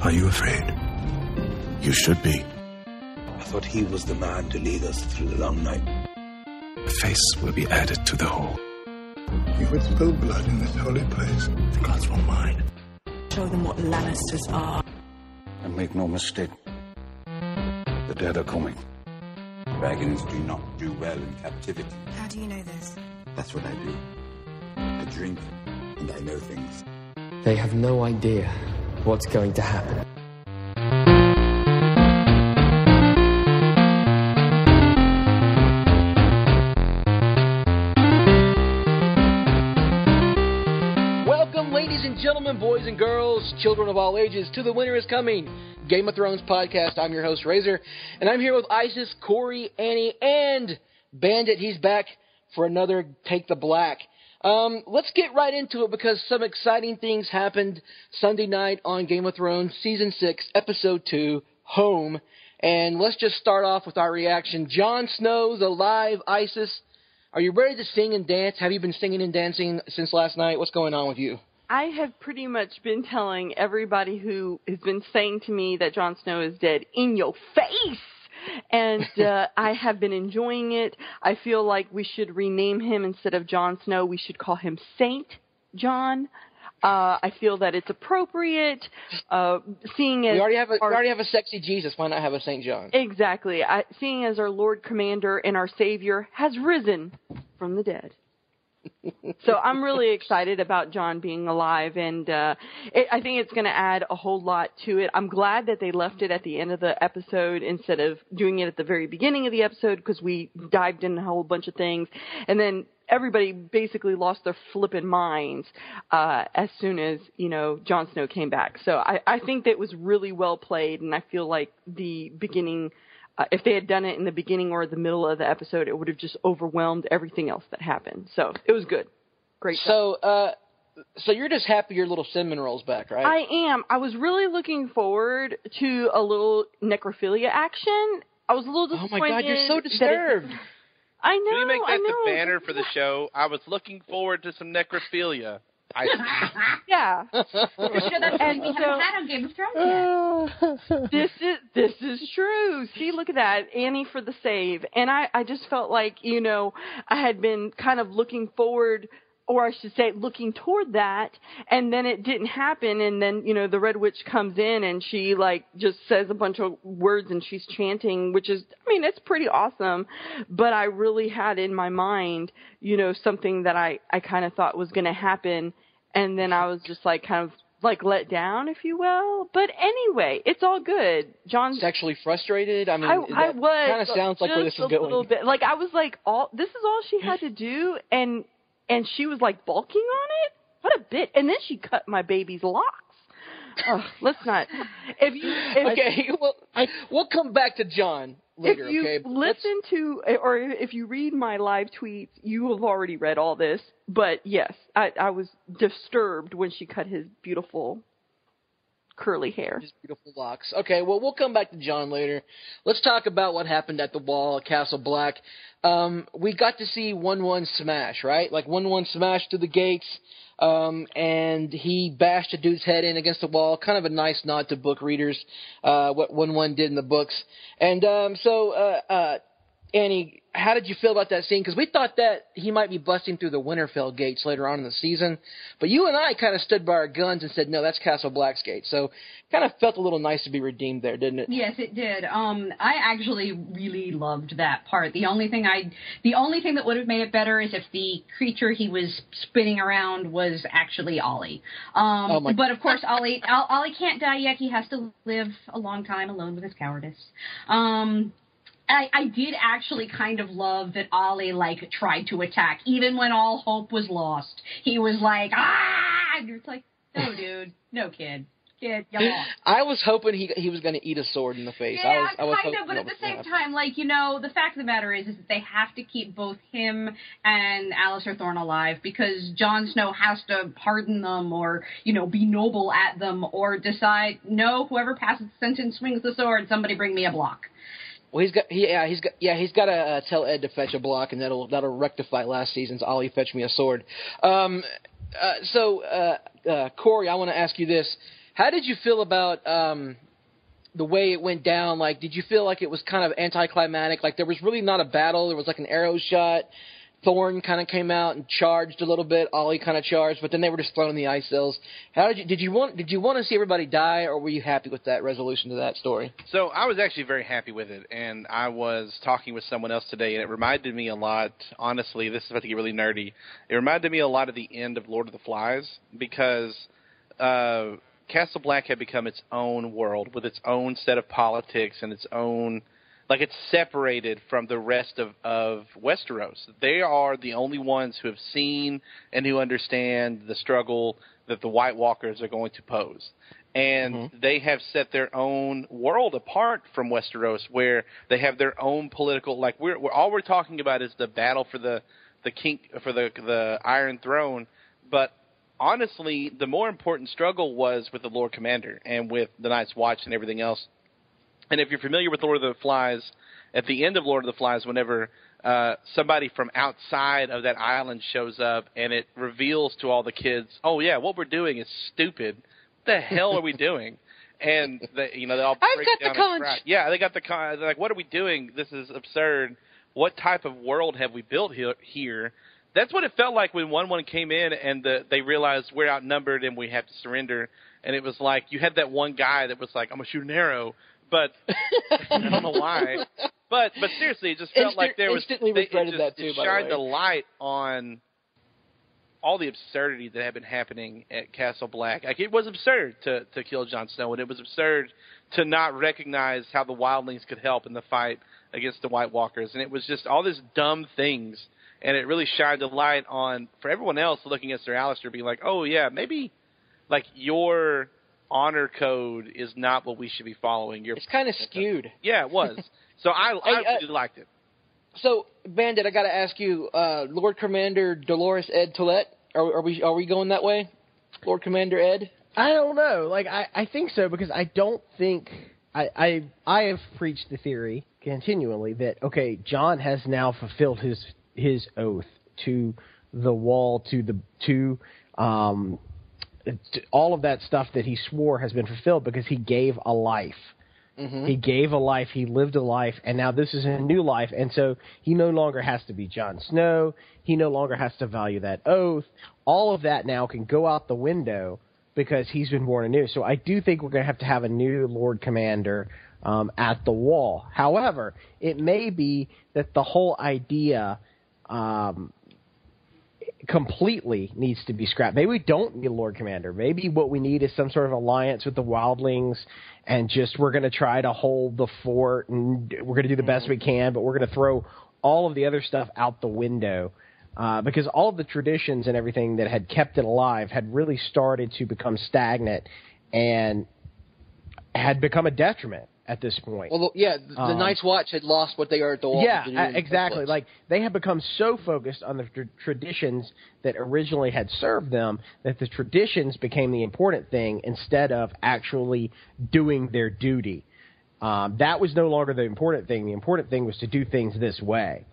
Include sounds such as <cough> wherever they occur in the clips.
Are you afraid? You should be. I thought he was the man to lead us through the long night. A face will be added to the whole. You would spill blood in this holy place. The gods won't mind. Show them what Lannisters are. And make no mistake, the dead are coming. Dragons do not do well in captivity. How do you know this? That's what I do. I drink, and I know things. They have no idea what's going to happen. Welcome, ladies and gentlemen, boys and girls, children of all ages, to The Winter is Coming, Game of Thrones podcast. I'm your host, Razor, and I'm here with Isis, Corey, Annie, and Bandit. He's back for another Take the Black. Um, let's get right into it because some exciting things happened Sunday night on Game of Thrones, Season 6, Episode 2, Home. And let's just start off with our reaction. Jon Snow's alive, Isis. Are you ready to sing and dance? Have you been singing and dancing since last night? What's going on with you? I have pretty much been telling everybody who has been saying to me that Jon Snow is dead in your face. And uh, I have been enjoying it. I feel like we should rename him instead of Jon Snow. We should call him Saint John. Uh, I feel that it's appropriate. Uh, seeing as We already have a our- we already have a sexy Jesus. Why not have a Saint John? Exactly. I, seeing as our Lord Commander and our Savior has risen from the dead. So I'm really excited about Jon being alive, and uh, it, I think it's going to add a whole lot to it. I'm glad that they left it at the end of the episode instead of doing it at the very beginning of the episode because we dived in a whole bunch of things, and then everybody basically lost their flippin' minds uh, as soon as you know Jon Snow came back. So I, I think that was really well played, and I feel like the beginning. Uh, if they had done it in the beginning or the middle of the episode, it would have just overwhelmed everything else that happened. So it was good. Great. So, uh, so you're just happy your little cinnamon rolls back, right? I am. I was really looking forward to a little necrophilia action. I was a little disappointed. oh my God, you're so that it- disturbed. <laughs> I know. Can you make that the banner for the show? I was looking forward to some necrophilia. I, <laughs> Yeah. For sure, that's And we so- haven't had on Game of Thrones yet. <laughs> this is this is true. See, look at that, Annie for the save. And I I just felt like you know I had been kind of looking forward. Or I should say, looking toward that, and then it didn't happen, and then you know the Red Witch comes in and she like just says a bunch of words and she's chanting, which is, I mean, it's pretty awesome. But I really had in my mind, you know, something that I I kind of thought was going to happen, and then I was just like kind of like let down, if you will. But anyway, it's all good. Jon's Sexually frustrated. I mean, I, I was kind of sounds like where this just is a little going. bit. Like I was like, all this is all she had to do, and and she was like balking on it. What a bit! And then she cut my baby's locks. Ugh, let's not. If you if, <laughs> okay, well, we'll come back to Jon later. if you okay, But let's- listen to or if you read my live tweets, you have already read all this. But yes, I, I was disturbed when she cut his beautiful curly hair. His beautiful locks. Okay, well, we'll come back to Jon later. Let's talk about what happened at the wall at Castle Black. Um, we got to see Wun Wun smash, right? Like Wun Wun smash through the gates, um, and he bashed a dude's head in against the wall. Kind of a nice nod to book readers, uh, what Wun Wun did in the books. And um, so, uh, uh, Annie, how did you feel about that scene? Because we thought that he might be busting through the Winterfell gates later on in the season, but you and I kind of stood by our guns and said, no, that's Castle Black's gate. So, kind of felt a little nice to be redeemed there, didn't it? Yes, it did. Um, I actually really loved that part. The only thing I, the only thing that would have made it better is if the creature he was spinning around was actually Olly. Um, Oh my- but of course, Olly, Olly can't die yet. He has to live a long time alone with his cowardice. Um, I, I did actually kind of love that Olly like tried to attack, even when all hope was lost. He was like, ah, and it's like, no, <laughs> dude, no, kid, kid, you. I was hoping he he was going to eat a sword in the face. Yeah, I was, I was kind of, but at the same happen. time, like you know, the fact of the matter is, is that they have to keep both him and Alliser Thorne alive because Jon Snow has to pardon them or you know be noble at them or decide no, whoever passes the sentence swings the sword. Somebody bring me a block. Well, he's got he, yeah he's got yeah he's got to uh, tell Ed to fetch a block, and that'll that'll rectify last season's Olly fetch me a sword. Um, uh, so uh, uh, Corey, I want to ask you this: How did you feel about um, the way it went down? Like, did you feel like it was kind of anticlimactic? Like there was really not a battle. There was like an arrow shot. Thorn kind of came out and charged a little bit. Olly kind of charged, but then they were just thrown in the ice cells. How did you did you want did you want to see everybody die, or were you happy with that resolution to that story? So I was actually very happy with it, and I was talking with someone else today, and it reminded me a lot. Honestly, this is about to get really nerdy. It reminded me a lot of the end of Lord of the Flies because uh, Castle Black had become its own world with its own set of politics and its own like it's separated from the rest of of Westeros. They are the only ones who have seen and who understand the struggle that the White Walkers are going to pose. And Mm-hmm. they have set their own world apart from Westeros, where they have their own political. Like we're, we're all we're talking about is the battle for the the king for the the Iron Throne, but honestly, the more important struggle was with the Lord Commander and with the Night's Watch and everything else. And if you're familiar with Lord of the Flies, at the end of Lord of the Flies, whenever uh, somebody from outside of that island shows up and it reveals to all the kids, "Oh yeah, what we're doing is stupid. What the hell are we <laughs> doing?" And they, you know, they all I've break got the conch. Yeah, they got the con. They're like, "What are we doing? This is absurd. What type of world have we built he- here?" That's what it felt like when Wun Wun came in and the, they realized we're outnumbered and we have to surrender. And it was like you had that one guy that was like, "I'm gonna shoot an arrow," but <laughs> I don't know why. But but seriously, it just felt Instant- like there was instantly they, it just, that too, It by the shined the light on all the absurdity that had been happening at Castle Black. Like it was absurd to to kill Jon Snow, and it was absurd to not recognize how the wildlings could help in the fight against the White Walkers, and it was just all these dumb things. And it really shined a light on for everyone else looking at Sir Alliser, being like, "Oh yeah, maybe like your honor code is not what we should be following." Your It's kind of skewed. yeah, it was. <laughs> So I I Hey, uh, really liked it. So, Bandit, I got to ask you, uh, Lord Commander Dolorous Edd Tollett, are, are we are we going that way? Lord Commander Ed. I don't know. Like I, I think so because I don't think I, I I have preached the theory continually that okay, Jon has now fulfilled his his oath to the wall to the to um to all of that stuff that he swore has been fulfilled because he gave a life. He gave a life, he lived a life, and now this is a new life, and so he no longer has to be Jon Snow. He no longer has to value that oath. All of that now can go out the window because he's been born anew. So I do think we're going to have to have a new Lord Commander um, at the wall. However, it may be that the whole idea um, completely needs to be scrapped. Maybe we don't need a Lord Commander. Maybe what we need is some sort of alliance with the Wildlings, and just we're going to try to hold the fort, and we're going to do the best we can, but we're going to throw all of the other stuff out the window. Uh, because all of the traditions and everything that had kept it alive had really started to become stagnant and had become a detriment at this point. Well, yeah, the, the Um, Night's Watch had lost what they are at the wall. yeah, to do in the exactly. Like they have become so focused on the tr- traditions that originally had served them that the traditions became the important thing instead of actually doing their duty. Um, that was no longer the important thing. The important thing was to do things this way.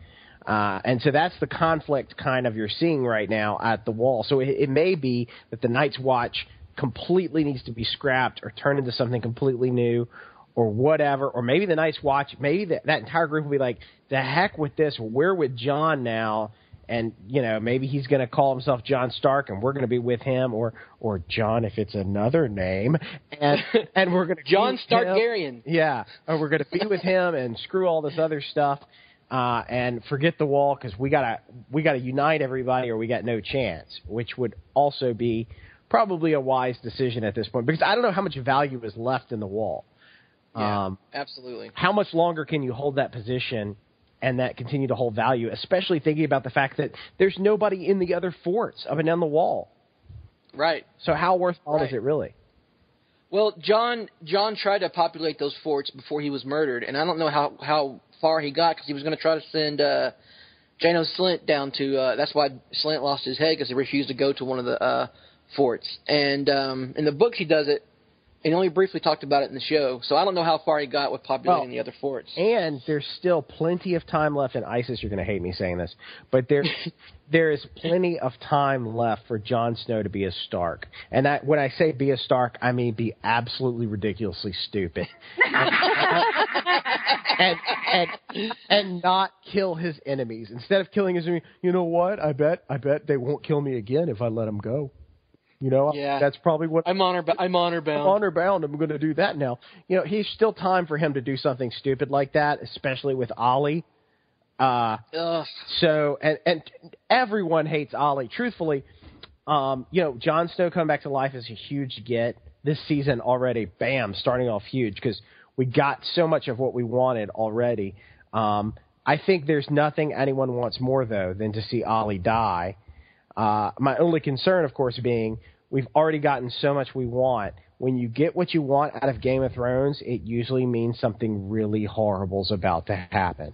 Uh, and so that's the conflict kind of you're seeing right now at the wall. So it, it may be that the Night's Watch completely needs to be scrapped or turned into something completely new or whatever. Or maybe the Night's Watch, maybe that, that entire group will be like, the heck with this. We're with Jon now. And, you know, maybe he's going to call himself Jon Stark and we're going to be with him or, or Jon if it's another name. And, <laughs> and we're going to Jon Stargaryen. yeah, or we're going to be with him and screw all this other stuff, uh, and forget the wall because we gotta we gotta unite everybody or we got no chance. Which would also be probably a wise decision at this point because I don't know how much value is left in the wall. Yeah, Um, absolutely. how much longer can you hold that position and that continue to hold value, especially thinking about the fact that there's nobody in the other forts up and down the wall. Right. So how worthwhile Right. is it really? Well, Jon Jon tried to populate those forts before he was murdered, and I don't know how how far he got because he was going to try to send uh, Janos Slynt down to. Uh, that's why Slint lost his head because he refused to go to one of the uh, forts. And um, in the books, he does it, and only briefly talked about it in the show. So I don't know how far he got with populating Well, the other forts. And there's still plenty of time left. And ISIS, you're going to hate me saying this, but there, <laughs> there is plenty of time left for Jon Snow to be a Stark. And that, when I say be a Stark, I mean be absolutely ridiculously stupid, <laughs> and and and not kill his enemies. Instead of killing his enemy, you know what? I bet, I bet they won't kill me again if I let them go. You know, Yeah. that's probably what I'm honor, I'm honor I'm bound. honor bound. I'm going to do that now. You know, he's still time for him to do something stupid like that, especially with Olly. Uh, Ugh. so and and everyone hates Olly. Truthfully, um, you know, Jon Snow coming back to life is a huge get this season already. Bam, starting off huge because we got so much of what we wanted already. Um, I think there's nothing anyone wants more though than to see Olly die. Uh, my only concern, of course, being we've already gotten so much we want. When you get what you want out of Game of Thrones, it usually means something really horrible's about to happen.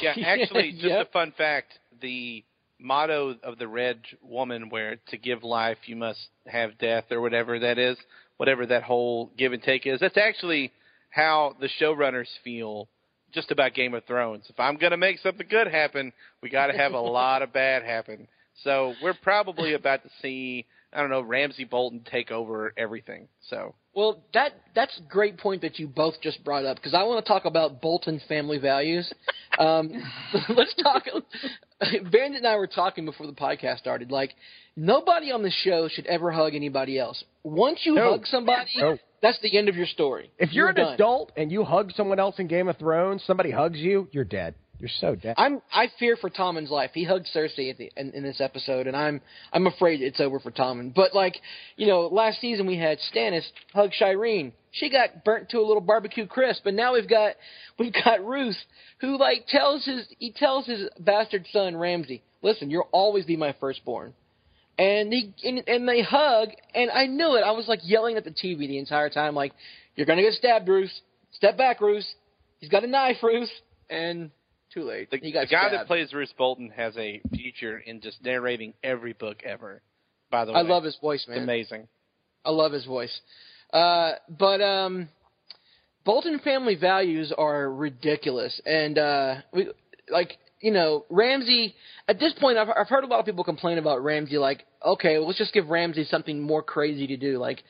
Yeah, <laughs> actually, just Yep. a fun fact: the motto of the Red Woman, where to give life you must have death, or whatever that is, whatever that whole give and take is. That's actually how the showrunners feel just about Game of Thrones. If I'm going to make something good happen, we got to have a <laughs> lot of bad happen. So we're probably <laughs> about to see, I don't know, Ramsay Bolton take over everything. So Well, that that's a great point that you both just brought up because I want to talk about Bolton family values. Um, <laughs> let's talk. <laughs> Bandit and I were talking before the podcast started. Like nobody on the show should ever hug anybody else. Once you No. hug somebody, No. that's the end of your story. If you're, an done. adult and you hug someone else in Game of Thrones, somebody hugs you, you're dead. You're so dead. I'm I fear for Tommen's life. He hugged Cersei the, in, in this episode, and I'm I'm afraid it's over for Tommen. But like you know, last season we had Stannis hug Shireen. She got burnt to a little barbecue crisp, and now we've got we've got Roose, who like tells his he tells his bastard son Ramsay, "Listen, you'll always be my firstborn." And he and, and they hug, and I knew it. I was like yelling at the TV the entire time, like, "You're gonna get stabbed, Roose. Step back, Roose. He's got a knife, Roose." And too late. the, he got the guy that plays Roose Bolton has a future in just narrating every book ever. By the way, I love his voice, It's man. amazing. I love his voice. Uh, but um, Bolton family values are ridiculous, and uh, we like you know Ramsay. At this point, I've I've heard a lot of people complain about Ramsay. Like, okay, well, let's just give Ramsay something more crazy to do. Like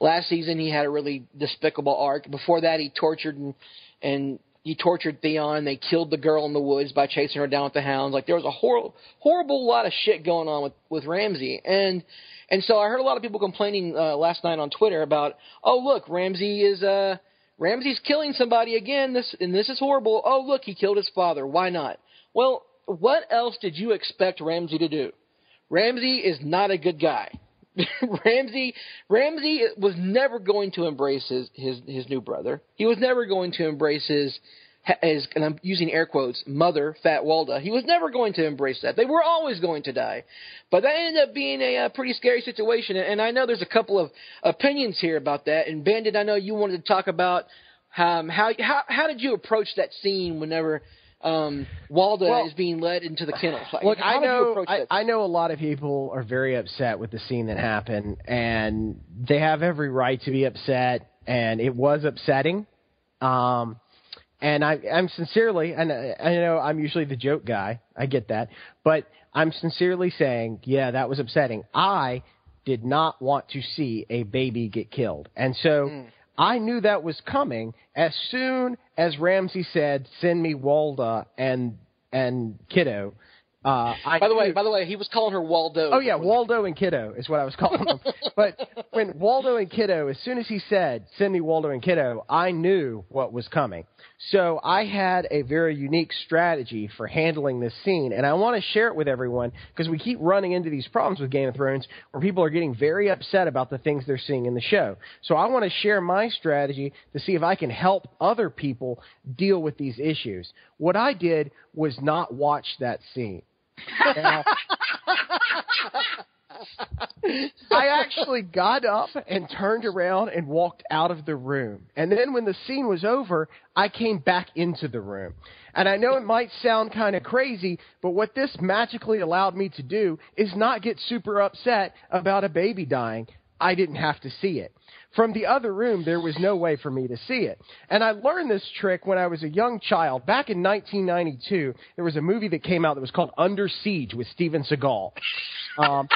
last season, he had a really despicable arc. Before that, he tortured and and he tortured Theon. They killed the girl in the woods by chasing her down with the hounds. Like there was a hor- horrible lot of shit going on with with Ramsay, and and so I heard a lot of people complaining uh, last night on Twitter about, oh look, Ramsay is uh Ramsay's killing somebody again. This and this is horrible. Oh look, he killed his father. Why not? Well, what else did you expect Ramsay to do? Ramsay is not a good guy. <laughs> Ramsay Ramsay was never going to embrace his his his new brother. He was never going to embrace his his and I'm using air quotes mother Fat Walda. He was never going to embrace that. They were always going to die. But that ended up being a, uh pretty scary situation. And I know there's a couple of opinions here about that. And Bandit, I know you wanted to talk about um, how how how did you approach that scene whenever um, Walda Well- is being led into the kennel? Like, Look, I know I. I know a lot of people are very upset with the scene that happened, and they have every right to be upset, and it was upsetting. Um, and I, I'm sincerely, and I, I know I'm usually the joke guy, I get that, but I'm sincerely saying, yeah, that was upsetting. I did not want to see a baby get killed, and so. I knew that was coming as soon as Ramsay said, "Send me Walda and and Kiddo." Uh, I by the way, by the way, he was calling her Waldo. Oh yeah, Waldo and Kiddo is what I was calling them. <laughs> but when Waldo and Kiddo, as soon as he said, "Send me Waldo and Kiddo," I knew what was coming. So I had a very unique strategy for handling this scene, and I want to share it with everyone because we keep running into these problems with Game of Thrones where people are getting very upset about the things they're seeing in the show. So I want to share my strategy to see if I can help other people deal with these issues. What I did was not watch that scene. <laughs> Now, I actually got up and turned around and walked out of the room. And then when the scene was over, I came back into the room. And I know it might sound kind of crazy, but what this magically allowed me to do is not get super upset about a baby dying. I didn't have to see it. From the other room, there was no way for me to see it. And I learned this trick when I was a young child. Back in 1992, there was a movie that came out that was called Under Siege with Steven Seagal. Um,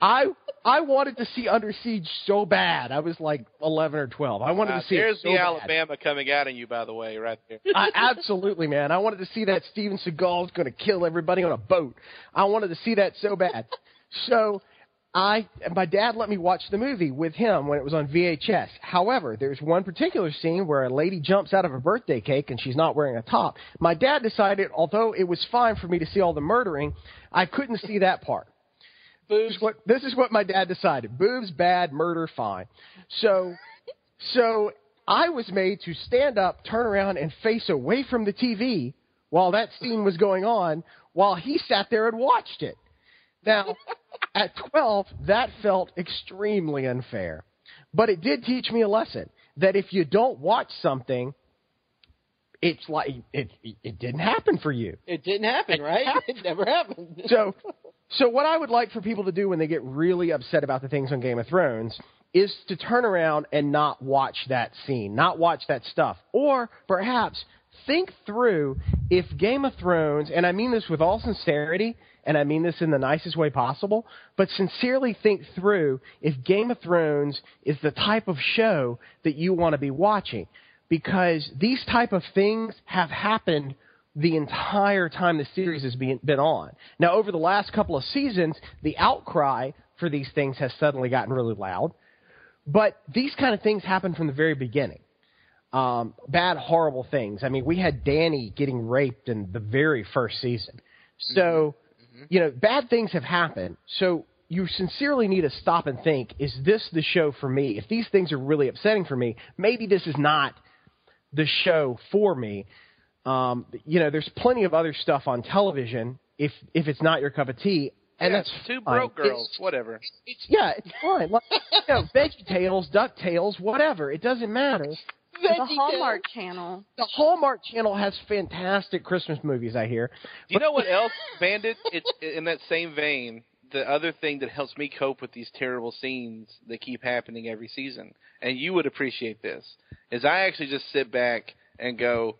I I wanted to see Under Siege so bad. I was like 11 or 12. I wanted to see there's it so the bad. Alabama coming out at you, by the way, right there. I, absolutely, man. I wanted to see that Steven Seagal's going to kill everybody on a boat. I wanted to see that so bad. So I, my dad let me watch the movie with him when it was on VHS. However, there's one particular scene where a lady jumps out of a birthday cake and she's not wearing a top. My dad decided, although it was fine for me to see all the murdering, I couldn't see that part. This is what this is what my dad decided. Boobs bad, murder fine. So <laughs> so I was made to stand up, turn around, and face away from the TV while that scene was going on, while he sat there and watched it. Now, <laughs> at 12, that felt extremely unfair. But it did teach me a lesson that if you don't watch something, it's like it it didn't happen for you. It didn't happen, right? <laughs> It never happened. So, so what I would like for people to do when they get really upset about the things on Game of Thrones is to turn around and not watch that scene, not watch that stuff, or perhaps think through if Game of Thrones, and I mean this with all sincerity, and I mean this in the nicest way possible, but sincerely think through if Game of Thrones is the type of show that you want to be watching. Because these type of things have happened the entire time the series has been, been on. Now, over the last couple of seasons, the outcry for these things has suddenly gotten really loud. But these kind of things happen from the very beginning. Um, bad, horrible things. I mean, we had Dany getting raped in the very first season. So, you know, bad things have happened. So you sincerely need to stop and think, is this the show for me? If these things are really upsetting for me, maybe this is not the show for me. Um, you know, there's plenty of other stuff on television if if it's not your cup of tea, and Yeah, that's two fine. broke girls, It's- whatever. it's, yeah, it's fine. Like, <laughs> you know, Veggie Tales, Duck Tales, whatever. It doesn't matter. The Hallmark Channel. The Hallmark Channel has fantastic Christmas movies. I hear. Do you know what else, Bandit? It's in that same vein. The other thing that helps me cope with these terrible scenes that keep happening every season, and you would appreciate this, is I actually just sit back and go,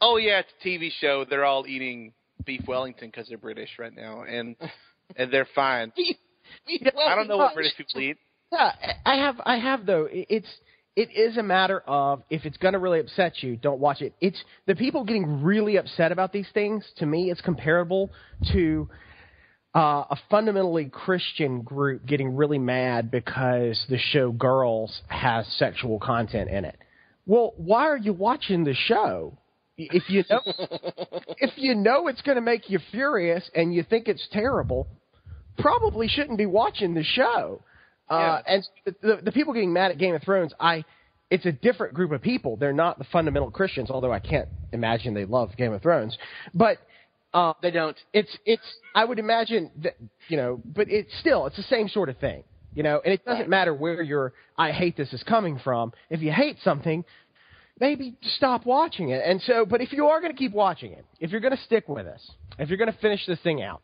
"Oh yeah, it's a TV show. They're all eating beef Wellington because they're British right now, and <laughs> and they're fine. I don't know what British people eat. <laughs> Yeah, I have. I have though. It's it is a matter of if it's going to really upset you, don't watch it. It's the people getting really upset about these things. To me, it's comparable to uh, a fundamentally Christian group getting really mad because the show Girls has sexual content in it. Well, why are you watching the show? If you know, <laughs> if you know it's going to make you furious and you think it's terrible, probably shouldn't be watching the show. Uh, and the, the, the people getting mad at Game of Thrones, I, it's a different group of people. They're not the fundamental Christians, although I can't imagine they love Game of Thrones. But uh, they don't. It's it's. I would imagine that you know, but it's still it's the same sort of thing, you know. And it doesn't matter where your I hate this is coming from. If you hate something, maybe stop watching it. And so, but if you are going to keep watching it, if you're going to stick with us, if you're going to finish this thing out,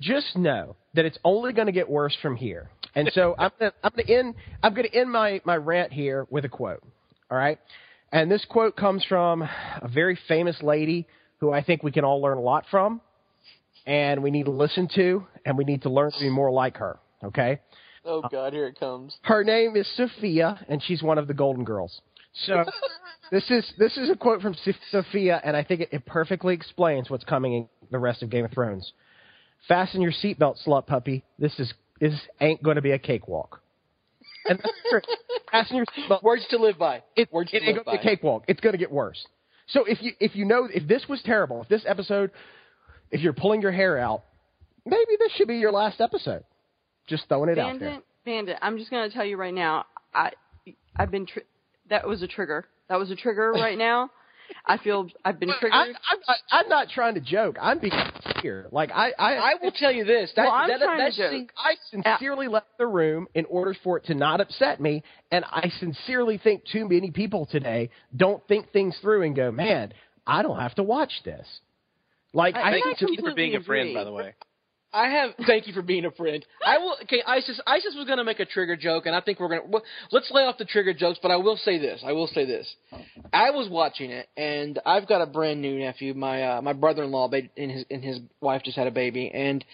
just know that it's only going to get worse from here. And so <laughs> I'm going to, I'm going to end I'm going to end my my rant here with a quote. All right, and this quote comes from a very famous lady who I think we can all learn a lot from, and we need to listen to, and we need to learn to be more like her. Okay. Oh God, here it comes. Her name is Sophia, and she's one of the Golden Girls. So this is this is a quote from Sophia, and I think it, it perfectly explains what's coming in the rest of Game of Thrones. Fasten your seatbelt, slut puppy. This is this ain't going to be a cakewalk. And that's true. Fasten your seatbelt. Words to live by. It, Words it to ain't live going to by. be a cakewalk. It's going to get worse. So if you if you know if this was terrible, if this episode, if you're pulling your hair out, maybe this should be your last episode. Just throwing it out there. Bandit, Bandit. I'm just going to tell you right now. I I've been. Tr- that was a trigger. That was a trigger <laughs> right now. I feel I've been triggered. I, I'm, not, I'm not trying to joke. I'm being sincere. Like I, I, <laughs> I will tell you this. That, Well, I'm that, trying to joke. I sincerely left the room in order for it to not upset me, and I sincerely think too many people today don't think things through and go, "Man, I don't have to watch this." Like I- I, I think Thank you for completely being a friend, agree. by the way. I have. <laughs> Thank you for being a friend. I will. Okay, Isis. Isis was going to make a trigger joke, and I think we're going to. Well, let's lay off the trigger jokes. But I will say this. I will say this. I was watching it, and I've got a brand new nephew. My uh, my brother-in-law and his and his wife just had a baby, and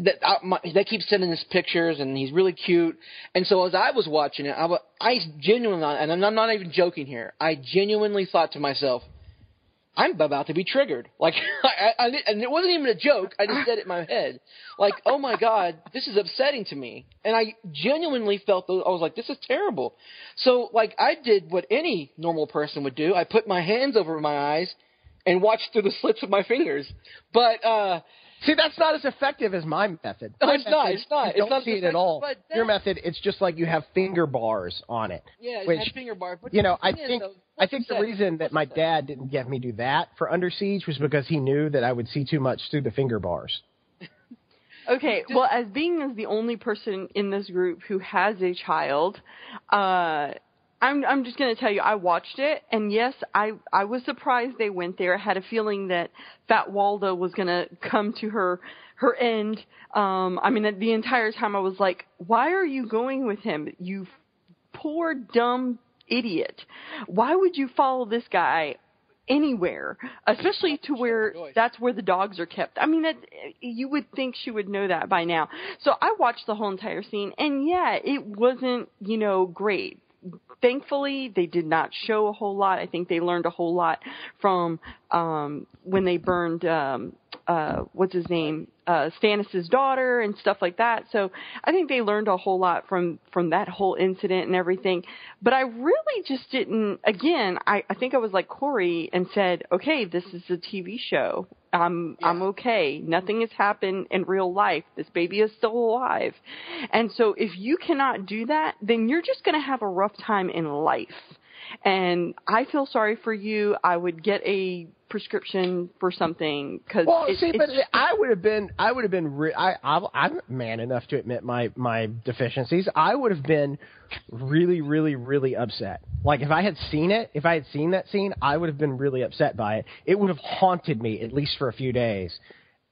that I, my, they keep sending us pictures, and he's really cute. And so as I was watching it, I, I genuinely, and I'm not even joking here. I genuinely thought to myself, I'm about to be triggered. Like, <laughs> I, I, and it wasn't even a joke. I just said it in my head. Like, oh my god, this is upsetting to me. And I genuinely felt. I was like, this is terrible. So, like, I did what any normal person would do. I put my hands over my eyes and watched through the slits of my fingers. But uh See, that's not as effective as my method. No, it's method, not. It's not. It's don't not see it at all. But Your method, it's just like you have finger bars on it. Yeah, which, finger bars. But you know, I think though, I think the reason that my dad didn't get me do that for Under Siege was because he knew that I would see too much through the finger bars. <laughs> Okay, well, as being as the only person in this group who has a child, uh, I'm I'm just going to tell you, I watched it, and yes, I I was surprised they went there. I had a feeling that Fat Walda was going to come to her her end. Um, I mean, the entire time I was like, why are you going with him? You poor dumb idiot. Why would you follow this guy anywhere, especially to where that's where the dogs are kept. I mean, that you would think she would know that by now. So I watched the whole entire scene, and yeah, it wasn't you know great thankfully they did not show a whole lot. I think they learned a whole lot from um when they burned um uh what's his name uh Stannis's daughter and stuff like that. So I think they learned a whole lot from from that whole incident and everything. But I really just didn't again, I I think I was like Corey and said, "Okay, this is a TV show. I'm yeah. I'm okay. Nothing has happened in real life. This baby is still alive." And so if you cannot do that, then you're just going to have a rough time in life. And I feel sorry for you. I would get a prescription for something because well, it, see, but I would have been, I would have been, re- I, I, I'm man enough to admit my my deficiencies. I would have been really, really, really upset. Like if I had seen it, if I had seen that scene, I would have been really upset by it. It would have haunted me at least for a few days.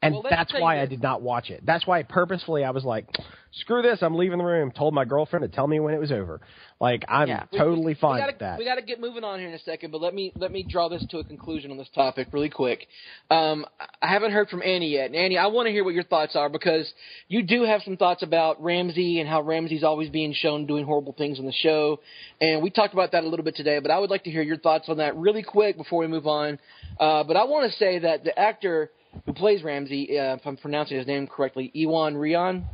And well, that's why I did not watch it. That's why purposefully I was like, screw this, I'm leaving the room. Told my girlfriend to tell me when it was over. Like I'm yeah. totally we, fine we gotta, with that. We got to get moving on here in a second, but let me let me draw this to a conclusion on this topic really quick. Um, I haven't heard from Annie yet, and Annie, I want to hear what your thoughts are because you do have some thoughts about Ramsay and how Ramsay's always being shown doing horrible things on the show, and we talked about that a little bit today. But I would like to hear your thoughts on that really quick before we move on. Uh, but I want to say that the actor who plays Ramsay, uh, if I'm pronouncing his name correctly, Iwan Rheon,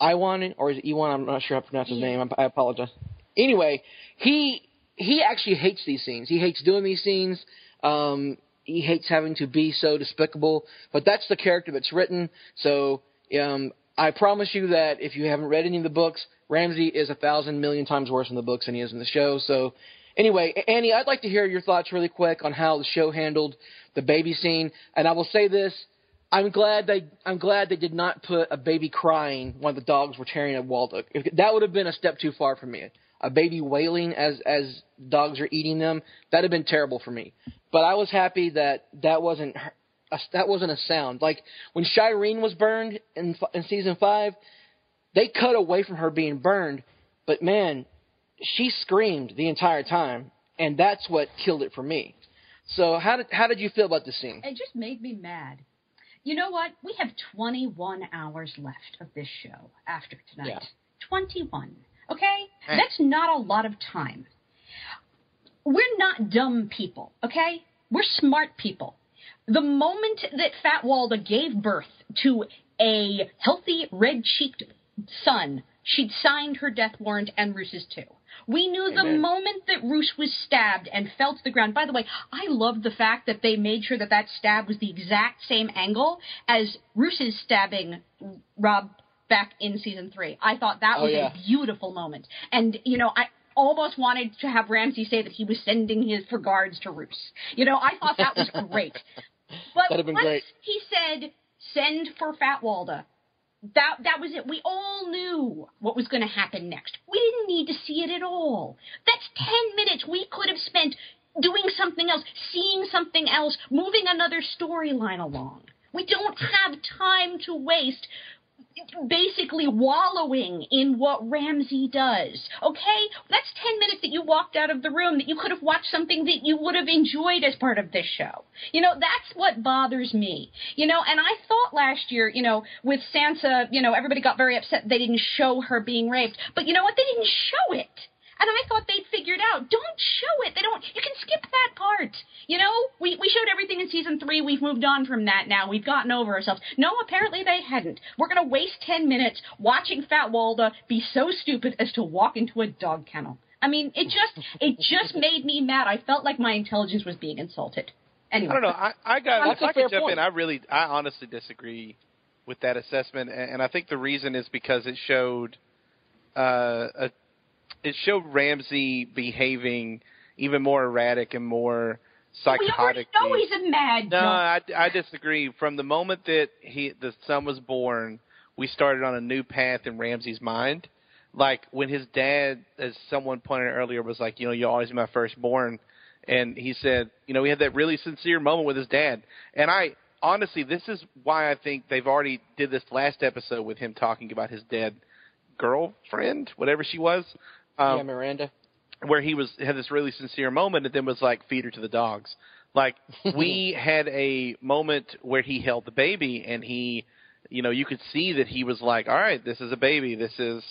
Iwan, or is it Iwan? I'm not sure how to pronounce his name. I, I apologize. Anyway, he he actually hates these scenes. He hates doing these scenes. Um, he hates having to be so despicable. But that's the character that's written. So um, I promise you that if you haven't read any of the books, Ramsay is a thousand million times worse in the books than he is in the show. So anyway, Annie, I'd like to hear your thoughts really quick on how the show handled the baby scene. And I will say this: I'm glad they I'm glad they did not put a baby crying when the dogs were tearing at Waldo. That would have been a step too far for me. A baby wailing as as dogs are eating them that'd have been terrible for me. But I was happy that that wasn't a, that wasn't a sound. Like when Shireen was burned in in season five, they cut away from her being burned, but man, she screamed the entire time, and that's what killed it for me. So how did how did you feel about the scene? It just made me mad. You know what? We have 21 hours left of this show after tonight. Yeah. 21. Okay? That's not a lot of time. We're not dumb people, okay? We're smart people. The moment that Fat Walda gave birth to a healthy, red cheeked son, she'd signed her death warrant and Roose's too. We knew the moment that Roose was stabbed and fell to the ground. By the way, I love the fact that they made sure that that stab was the exact same angle as Roose's stabbing Robb back in season three. I thought that Oh, was yeah. a beautiful moment. And, you know, I almost wanted to have Ramsay say that he was sending his regards to Roose. You know, I thought that was <laughs> great. But That'd have been once great. he said, send for Fat Walda, that that was it. We all knew what was going to happen next. We didn't need to see it at all. That's ten minutes we could have spent doing something else, seeing something else, moving another storyline along. We don't have time to waste basically wallowing in what Ramsay does. Okay? That's 10 minutes that you walked out of the room that you could have watched something that you would have enjoyed as part of this show. You know, that's what bothers me. You know, and I thought last year, you know, with Sansa, you know, everybody got very upset they didn't show her being raped. But you know what? They didn't show it. And I thought they'd figured out. Don't show it. They don't. You can skip that part. You know, we we showed everything in season three. We've moved on from that now. We've gotten over ourselves. No, apparently they hadn't. We're gonna waste ten minutes watching Fat Walda be so stupid as to walk into a dog kennel. I mean, it just it just <laughs> made me mad. I felt like my intelligence was being insulted. Anyway, I don't know. I, I got. That's if a I could jump point. in, I really, I honestly disagree with that assessment, and, and I think the reason is because it showed, uh, a, it showed Ramsay behaving even more erratic and more we already psychotic. know he's a mad No. I, I disagree. From the moment that he the son was born, we started on a new path in Ramsay's mind. Like when his dad, as someone pointed out earlier, was like, you know, you're always my firstborn, and he said, you know, we had that really sincere moment with his dad. And I honestly, this is why I think they've already did this last episode with him talking about his dead girlfriend, whatever she was. Um, yeah, Miranda. where he was had this really sincere moment and then was like feed her to the dogs. Like <laughs> we had a moment where he held the baby and he you know, you could see that he was like, All right, this is a baby, this is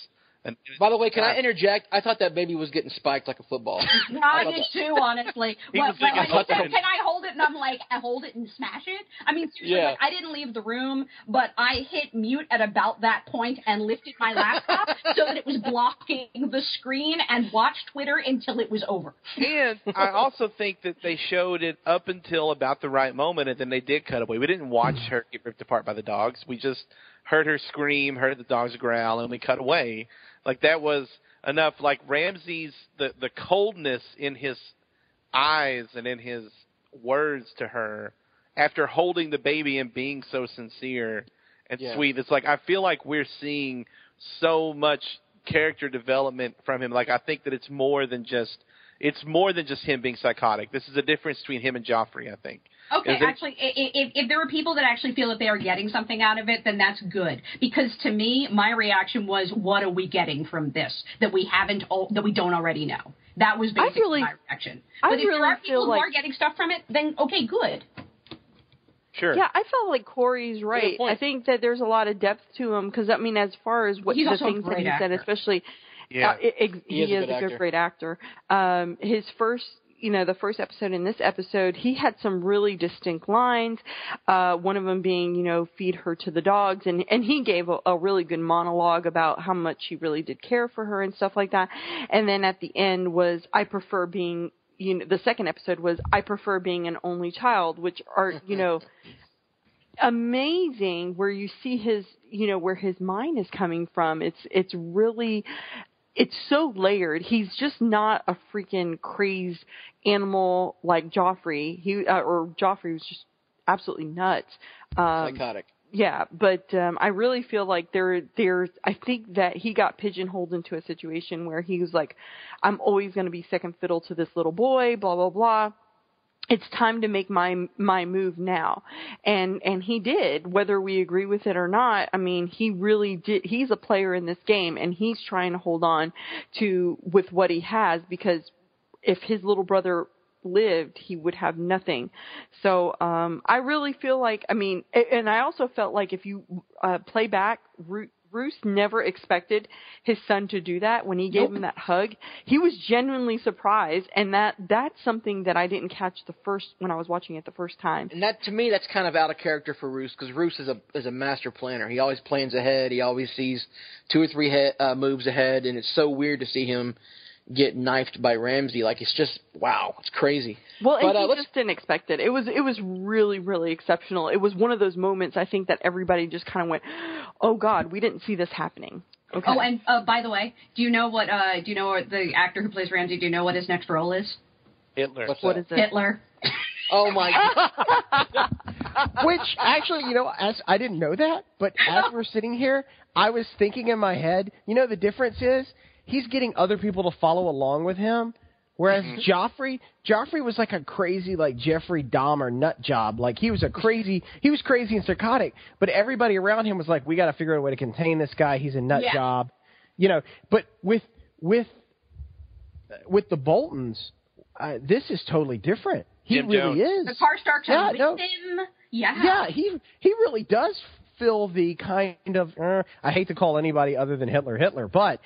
an By the way, can I interject? I thought that baby was getting spiked like a football. <laughs> I did too, <laughs> honestly. He What, was thinking when he about said, "Can I hold it?" and I'm like, "I hold it and smash it." I mean, seriously, Yeah. like, I didn't leave the room, but I hit mute at about that point and lifted my laptop <laughs> so that it was blocking the screen and watched Twitter until it was over. And I also think that they showed it up until about the right moment, and then they did cut away. We didn't watch her get ripped apart by the dogs. We just heard her scream, heard the dogs growl, and we cut away. Like that was enough. Like Ramsay's the the coldness in his eyes and in his words to her after holding the baby and being so sincere and Yeah. sweet. It's like I feel like we're seeing so much character development from him. Like I think that it's more than just it's more than just him being psychotic. This is a difference between him and Joffrey, I think. Okay, Is actually, i- i- if, if there are people that actually feel that they are getting something out of it, then that's good. Because to me, my reaction was, "What are we getting from this that we haven't, al- that we don't already know?" That was basically really- my reaction. I But if really there are feel people who are getting stuff from it, then okay, good. Sure. Yeah, I felt like Corey's right. I think that there's a lot of depth to him because I mean, as far as what He's the things that great he said, especially Yeah. uh, it, it, He is a good a good, great actor. Um, his first, you know, the first episode in this episode, he had some really distinct lines. Uh, one of them being, you know, feed her to the dogs, and and he gave a, a really good monologue about how much he really did care for her and stuff like that. And then at the end was, I prefer being. You know, the second episode was I prefer being an only child, which are you know amazing where you see his you know where his mind is coming from it's it's really it's so layered he's just not a freaking crazed animal like joffrey he uh, or joffrey was just absolutely nuts um Psychotic. yeah, but um, I really feel like there, there's. I think that he got pigeonholed into a situation where he was like, "I'm always going to be second fiddle to this little boy." Blah blah blah. It's time to make my my move now, and and he did. Whether we agree with it or not, I mean, he really did. He's a player in this game, and he's trying to hold on to with what he has because if his little brother lived, he would have nothing. So um, I really feel like, I mean, and I also felt like if you uh, play back, Ru- Roose never expected his son to do that when he gave him that hug. He was genuinely surprised, and that that's something that I didn't catch the first when I was watching it the first time. And that to me, that's kind of out of character for Roose because Roose is a is a master planner. He always plans ahead. He always sees two or three he- uh, moves ahead, and it's so weird to see him get knifed by Ramsay. Like it's just wow, it's crazy. Well, But, uh, he let's- just didn't expect it. It was it was really really exceptional. It was one of those moments I think that everybody just kind of went, "Oh God, we didn't see this happening." Okay. Oh, and uh, by the way, do you know what? Uh, do you know what the actor who plays Ramsay? Do you know what his next role is? Hitler. What's what that? is it? Hitler. Oh my <laughs> god! Which actually, you know, as I didn't know that, but as we're sitting here, I was thinking in my head, you know, the difference is he's getting other people to follow along with him. Whereas Mhm. Joffrey, Joffrey was like a crazy, like Jeffrey Dahmer nut job. Like he was a crazy, he was crazy and psychotic. But everybody around him was like, we got to figure out a way to contain this guy. He's a nut Yeah. job, you know. But with with with the Boltons, uh, this is totally different. He Jim really Jones. is. The Karstarks Yeah, are with no. him. Yeah. Yeah, he he really does fill the kind of uh, I hate to call anybody other than Hitler Hitler, but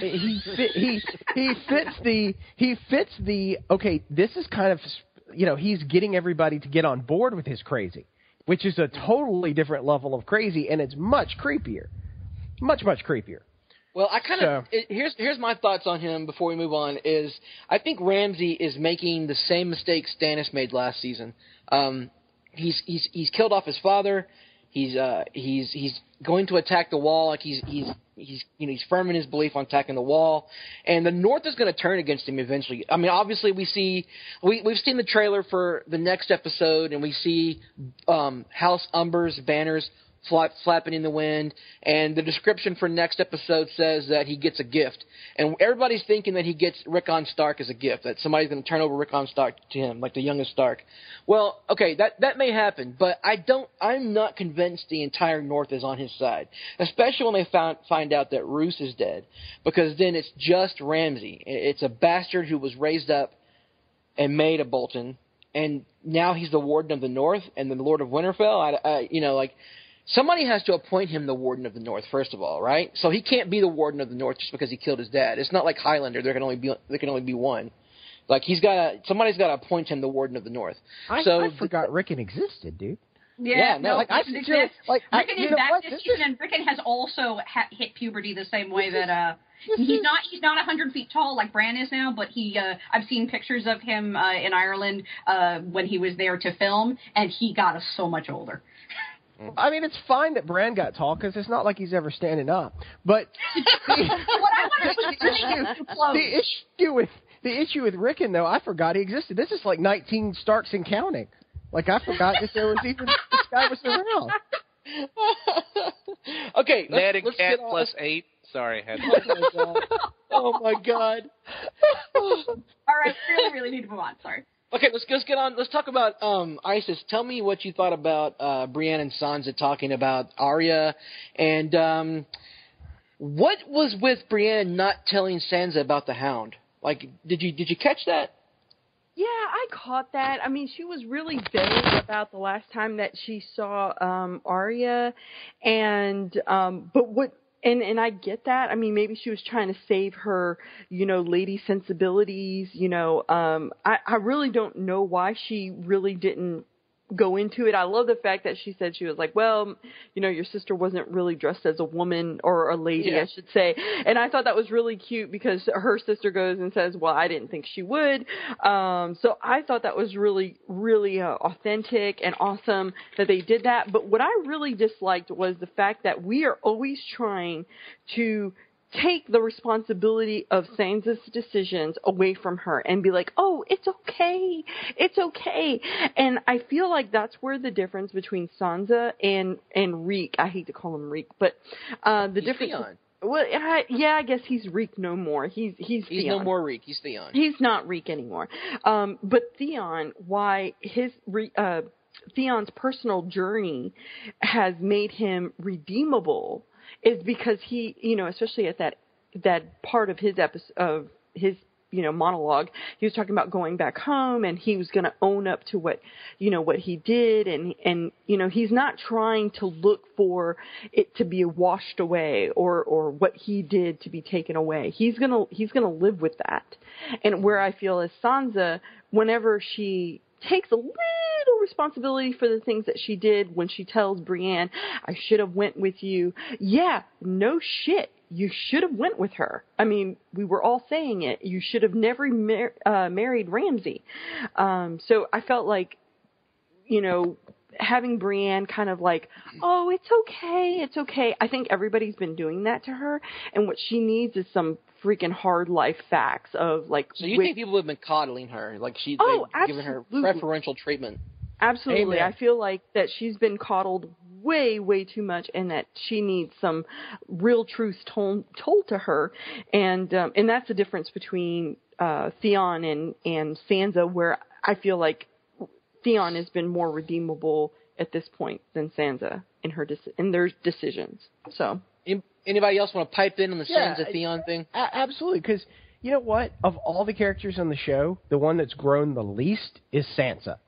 he fit, he he fits the he fits the okay. This is kind of you know he's getting everybody to get on board with his crazy, which is a totally different level of crazy, and it's much creepier, much much creepier. Well, I kind of So- here's here's my thoughts on him before we move on. Is I think Ramsay is making the same mistake Stannis made last season. Um, he's he's he's killed off his father. He's uh he's he's going to attack the wall like he's he's he's you know he's firm in his belief on attacking the wall, and the North is going to turn against him eventually. I mean, obviously we see we we've seen the trailer for the next episode, and we see um, House Umber's banners flap, flapping in the wind, and the description for next episode says that he gets a gift, and everybody's thinking that he gets Rickon Stark as a gift, that somebody's going to turn over Rickon Stark to him, like the youngest Stark. Well, okay, that that may happen, but I don't. I'm not convinced the entire North is on his side, especially when they found find out that Roose is dead, because then it's just Ramsay. It's a bastard who was raised up and made a Bolton, and now he's the Warden of the North and the Lord of Winterfell. I, I you know, like somebody has to appoint him the Warden of the North first of all, right? So he can't be the Warden of the North just because he killed his dad. It's not like Highlander. There can only be there can only be one. Like he's got to somebody's got to appoint him the Warden of the North. I, so I forgot Rickon existed, dude. Yeah, Yeah, no, no, like, I it feel- like, I- Rickon you is know back what? this This season, and Rickon has also ha- hit puberty the same way This that uh <laughs> he's is- not he's not a hundred feet tall like Bran is now, but he uh I've seen pictures of him uh in Ireland uh when he was there to film, and he got so much older. Mm-hmm. I mean, it's fine that Bran got tall because it's not like he's ever standing up. But <laughs> what I wanted was the, issue, the issue with the issue with Rickon, though, I forgot he existed. This is like 19 Starks and counting. Like I forgot that there was even this guy was around. <laughs> okay, let's, Ned and let's Cat plus eight. Sorry, I had <laughs> Oh my god. Oh my god. All right, really, really need to move on. Sorry. Okay, let's let's get on. Let's talk about um, Isis. Tell me what you thought about uh, Brienne and Sansa talking about Arya, and um, what was with Brienne not telling Sansa about the Hound? Like, did you did you catch that? Yeah, I caught that. I mean, she was really vague about the last time that she saw um Arya and um but what and and I get that. I mean, maybe she was trying to save her, you know, lady sensibilities, you know. Um I I really don't know why she really didn't go into it. I love the fact that she said she was like, well, you know, your sister wasn't really dressed as a woman or a lady, Yeah. I should say. And I thought that was really cute because her sister goes and says, well, I didn't think she would. Um, so I thought that was really, really uh, authentic and awesome that they did that. But what I really disliked was the fact that we are always trying to take the responsibility of Sansa's decisions away from her and be like, "Oh, it's okay. It's okay." And I feel like that's where the difference between Sansa and and Reek, I hate to call him Reek, but uh the He's difference Theon. Well, I, yeah, I guess he's Reek no more. He's he's He's Theon. no more Reek. He's Theon. He's not Reek anymore. Um, but Theon, why his uh, Theon's personal journey has made him redeemable is because he, you know, especially at that that part of his episode of his you know monologue he was talking about going back home and he was going to own up to what you know what he did. And and you know he's not trying to look for it to be washed away or or what he did to be taken away. He's going to he's going to live with that. And where i feel as sansa whenever she takes a little responsibility for the things that she did when she tells Brienne, I should have went with you. Yeah, no shit. You should have went with her. I mean, we were all saying it. You should have never mar- uh, married Ramsay. Um, so I felt like, you know, having Brienne kind of like, oh, it's okay, it's okay. I think everybody's been doing that to her, and what she needs is some freaking hard life facts of like. So you with- think people have been coddling her, like she's Oh, given her preferential treatment? Absolutely. Amen. I feel like that she's been coddled way, way too much and that she needs some real truth told, told to her. And, um, and that's the difference between, uh, Theon and and Sansa, where I feel like Theon has been more redeemable at this point than Sansa in her dec- in their decisions. So Anybody else want to pipe in on the Yeah, Sansa Theon thing? A- absolutely, because you know what? Of all the characters on the show, the one that's grown the least is Sansa.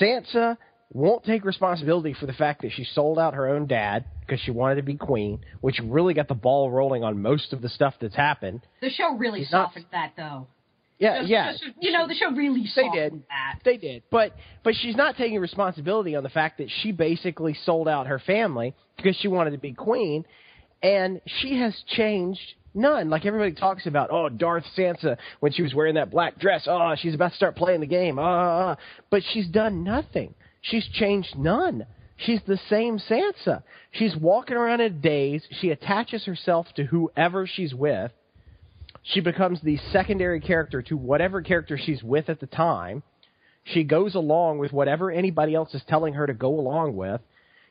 Sansa won't take responsibility for the fact that she sold out her own dad because she wanted to be queen, which really got the ball rolling on most of the stuff that's happened. The show really He's not- softened that, though. Yeah, Just- yeah. just, you know, the show really They softened did. that. They did, but but she's not taking responsibility on the fact that she basically sold out her family because she wanted to be queen, and she has changed none. Like everybody talks about, oh, Darth Sansa when she was wearing that black dress, oh, she's about to start playing the game, ah, ah. but she's done nothing. She's changed none. She's the same Sansa. She's walking around in a daze. She attaches herself to whoever she's with she becomes the secondary character to whatever character she's with at the time. She goes along with whatever anybody else is telling her to go along with.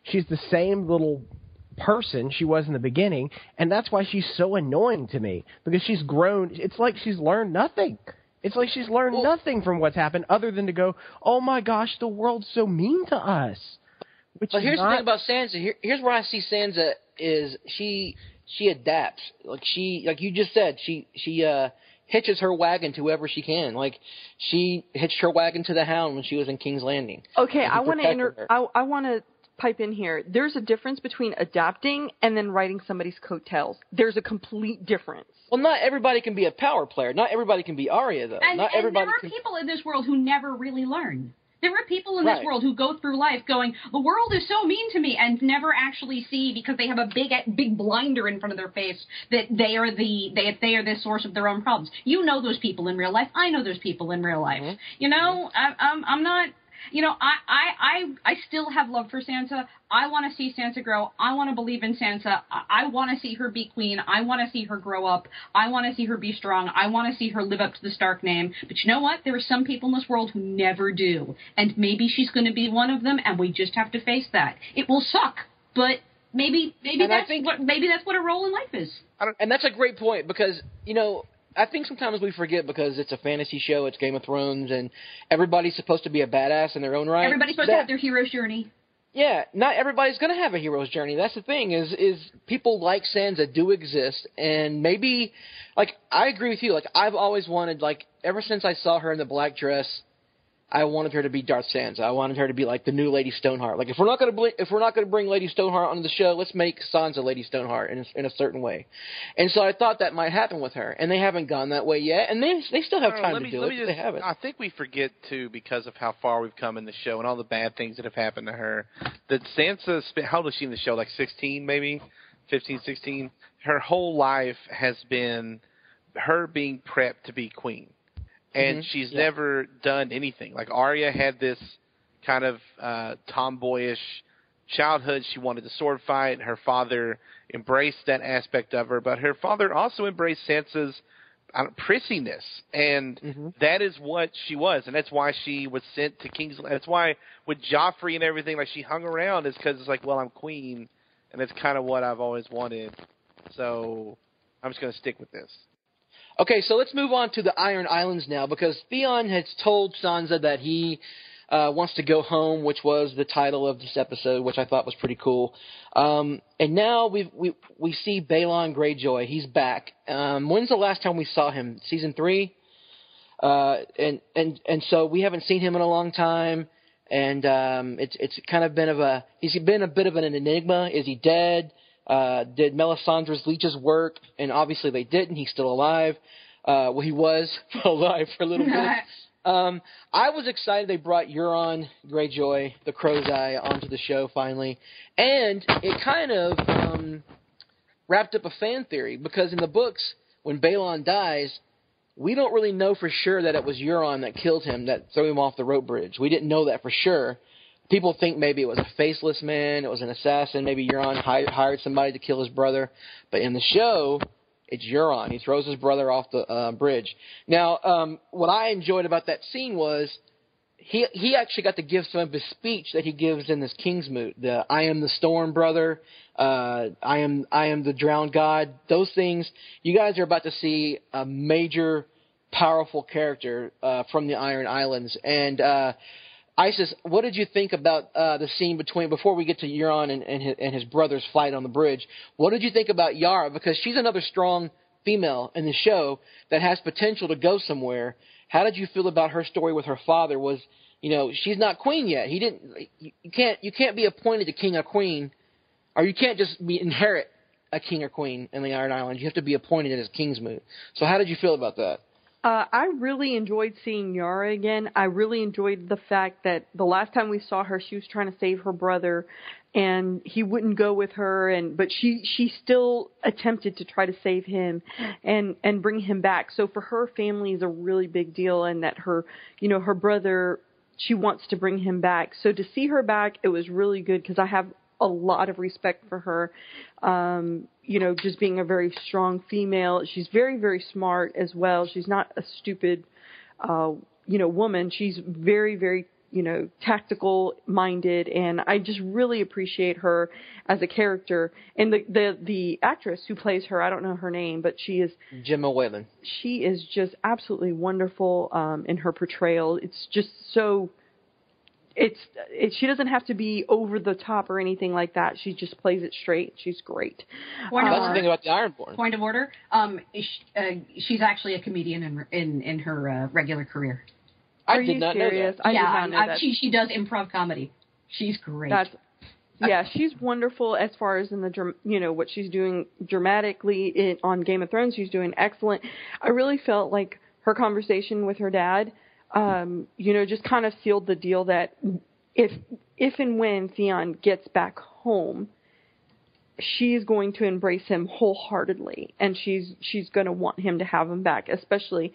She's the same little person she was in the beginning, and that's why she's so annoying to me because she's grown. It's like she's learned nothing. It's like she's learned nothing from what's happened other than to go, "Oh my gosh, the world's so mean to us." Which But is here's the thing about Sansa. Here, here's where I see Sansa is she she adapts. Like she like you just said, she she uh hitches her wagon to whoever she can. Like she hitched her wagon to the Hound when she was in King's Landing. Okay, I want to protected inter- her. I, I want to pipe in here. There's a difference between adapting and then writing somebody's coattails. There's a complete difference. Well, not everybody can be a power player. Not everybody can be Arya though. And, not and everybody there are can. people in this world who never really learn. There are people in this world who go through life going, "The world is so mean to me," and never actually see because they have a big, big blinder in front of their face that they are the they they are the source of their own problems. You know those people in real life. I know those people in real life. Mm-hmm. You know, I, I'm I'm not. You know, I, I, I, I still have love for Sansa. I want to see Sansa grow. I want to believe in Sansa. I, I want to see her be queen. I want to see her grow up. I want to see her be strong. I want to see her live up to the Stark name. But you know what? There are some people in this world who never do. And maybe she's going to be one of them, and we just have to face that. It will suck, but maybe maybe And that's think- what maybe that's what a role in life is. And that's a great point because you know I think sometimes we forget because it's a fantasy show, it's Game of Thrones, and everybody's supposed to be a badass in their own right. Everybody's supposed to have their hero's journey. Yeah, not everybody's going to have a hero's journey. That's the thing is is people like Sansa do exist and maybe like I agree with you. Like I've always wanted like ever since I saw her in the black dress, I wanted her to be Darth Sansa. I wanted her to be like the new Lady Stoneheart. Like if we're not going to bl- if we're not going to bring Lady Stoneheart onto the show, let's make Sansa Lady Stoneheart in a, in a certain way. And so I thought that might happen with her, and they haven't gone that way yet, and they they still have time let to me, do let it. just, they haven't. I think we forget too because of how far we've come in the show and all the bad things that have happened to her. That Sansa spent how old was she in the show? Like sixteen, maybe 15, 16? Her whole life has been her being prepped to be queen, and Mhm. she's Yeah. never done anything. Like Arya had this kind of uh, tomboyish childhood. She wanted to sword fight. Her father embraced that aspect of her, but her father also embraced Sansa's I prissiness, and Mm-hmm. that is what she was, and that's why she was sent to King's. That's why with Joffrey and everything, like she hung around, is because it's like, well, I'm queen, and that's kind of what I've always wanted. So I'm just going to stick with this. Okay, so let's move on to the Iron Islands now because Theon has told Sansa that he uh, wants to go home, which was the title of this episode, which I thought was pretty cool. Um, and now we we we see Balon Greyjoy. He's back. Um, when's the last time we saw him? Season three. Uh, and and and so we haven't seen him in a long time, and um, it's it's kind of been of a he's been a bit of an enigma. Is he dead? Uh, did Melisandre's leeches work? And obviously they didn't. He's still alive. Uh, well, he was <laughs> alive for a little bit. <laughs> Um, I was excited they brought Euron Greyjoy, the Crow's Eye, onto the show finally, and it kind of um, wrapped up a fan theory because in the books, when Balon dies, we don't really know for sure that it was Euron that killed him, that threw him off the rope bridge. We didn't know that for sure. People think maybe it was a faceless man, it was an assassin, maybe Euron hired, somebody to kill his brother. But in the show, it's Euron. He throws his brother off the uh, bridge. Now, um, what I enjoyed about that scene was he he actually got to give some of his speech that he gives in this Kingsmoot. The I am the storm brother, uh, I am I am the drowned god. Those things you guys are about to see a major powerful character uh, from the Iron Islands. And uh, Isis, what did you think about uh, the scene between before we get to Euron and, and, his, and his brother's fight on the bridge? What did you think about Yara? Because she's another strong female in the show that has potential to go somewhere. How did you feel about her story with her father? Was you know she's not queen yet. He didn't. You, can't you can't be appointed to king or queen, or you can't just be inherit a king or queen in the Iron Islands. You have to be appointed as king's moot. So how did you feel about that? Uh, I really enjoyed seeing Yara again. I really enjoyed the fact that the last time we saw her, she was trying to save her brother, and he wouldn't go with her. And but she she still attempted to try to save him, and and bring him back. So for her, family is a really big deal, and that her you know her brother she wants to bring him back. So to see her back, it was really good because I have a lot of respect for her. Um, you know, just being a very strong female. She's very, very smart as well. She's not a stupid, uh, you know, woman. She's very, very, you know, tactical minded, and I just really appreciate her as a character. And the the the actress who plays her, I don't know her name, but she is Gemma Whelan. She is just absolutely wonderful um, in her portrayal. It's just so it's it, she doesn't have to be over the top or anything like that. She just plays it straight. She's great. Point of That's the thing about the Ironborn. Point of order. Um, sh- uh, she's actually a comedian in in, in her uh, regular career. I Are did you not serious? know that. I yeah, did not know I- that. she she does improv comedy. She's great. That's <laughs> yeah, she's wonderful as far as in the dram- you know what she's doing dramatically in, on Game of Thrones. She's doing excellent. I really felt like her conversation with her dad, um, you know, just kind of sealed the deal that if if and when Theon gets back home, she's going to embrace him wholeheartedly, and she's she's going to want him to have him back, especially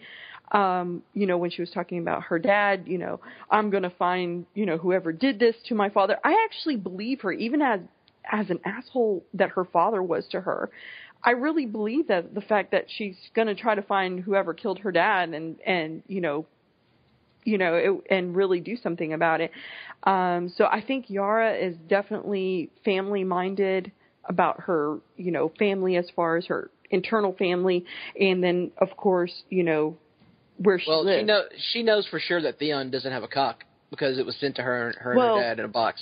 um, you know, when she was talking about her dad, you know, I'm going to find, you know, whoever did this to my father. I actually believe her, even as as an asshole that her father was to her. I really believe that the fact that she's going to try to find whoever killed her dad and and you know, you know, it, and really do something about it. Um, so I think Yara is definitely family minded about her, you know, family as far as her internal family, and then of course, you know, where she Well, lives. she know she knows for sure that Theon doesn't have a cock because it was sent to her, her Well, and her dad in a box.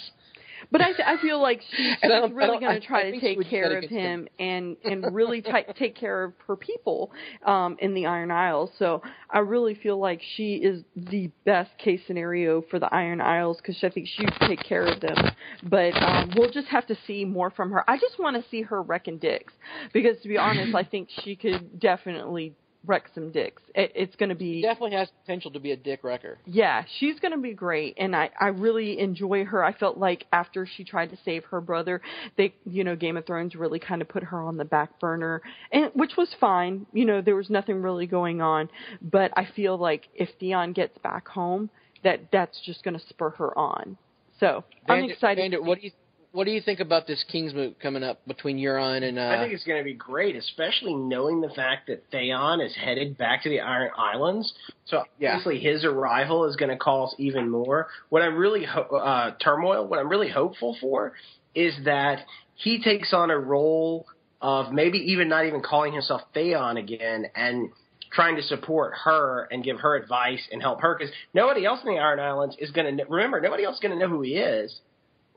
But I, I feel like she's, really going to try to take care of him and and really t- <laughs> take care of her people um, in the Iron Isles. So I really feel like she is the best case scenario for the Iron Isles because I think she would take care of them. But um, we'll just have to see more from her. I just want to see her wrecking dicks because to be honest, I think she could definitely wreck some dicks. It, it's going to be Definitely has potential to be a dick wrecker. yeah, she's going to be great, and I I really enjoy her. I felt like after she tried to save her brother, they you know Game of Thrones really kind of put her on the back burner, and which was fine. You know there was nothing really going on, but I feel like if Theon gets back home, that that's just going to spur her on. So I'm excited. Bandit, what do you what do you think about this Kingsmoot coming up between Euron and? Uh, I think it's going to be great, especially knowing the fact that Theon is headed back to the Iron Islands. So Yeah. obviously his arrival is going to cause even more. What I'm really ho- uh, turmoil. What I'm really hopeful for is that he takes on a role of maybe even not even calling himself Theon again and trying to support her and give her advice and help her because nobody else in the Iron Islands is going to remember. Nobody else is going to know who he is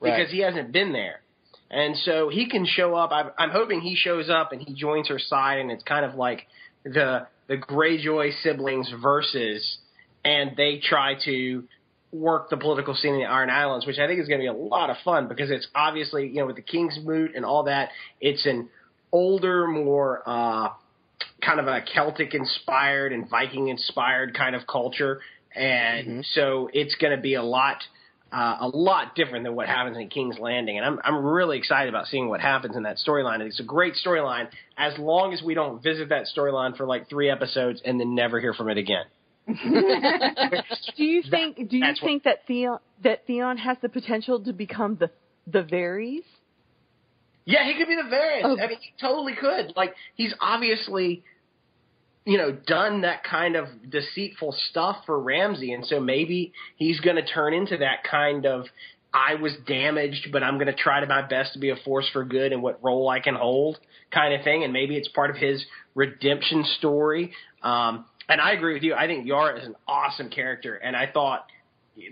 Right. because he hasn't been there. And so he can show up. I'm, I'm hoping he shows up and he joins her side, and it's kind of like the the Greyjoy siblings versus, and they try to work the political scene in the Iron Islands, which I think is going to be a lot of fun because it's obviously you know with the King's Moot and all that, it's an older, more uh, kind of a Celtic inspired and Viking inspired kind of culture, and so it's going to be a lot uh, a lot different than what happens in King's Landing, and I'm I'm really excited about seeing what happens in that storyline. It's a great storyline as long as we don't visit that storyline for like three episodes and then never hear from it again. <laughs> do you think do you that's what- think that Theon that Theon has the potential to become the the Varys? Yeah, he could be the Varys. Oh. I mean, he totally could. Like, he's obviously, you know, done that kind of deceitful stuff for Ramsay, and so maybe he's going to turn into that kind of I was damaged, but I'm going to try to my best to be a force for good and what role I can hold kind of thing, and maybe it's part of his redemption story. Um, and I agree with you. I think Yara is an awesome character, and I thought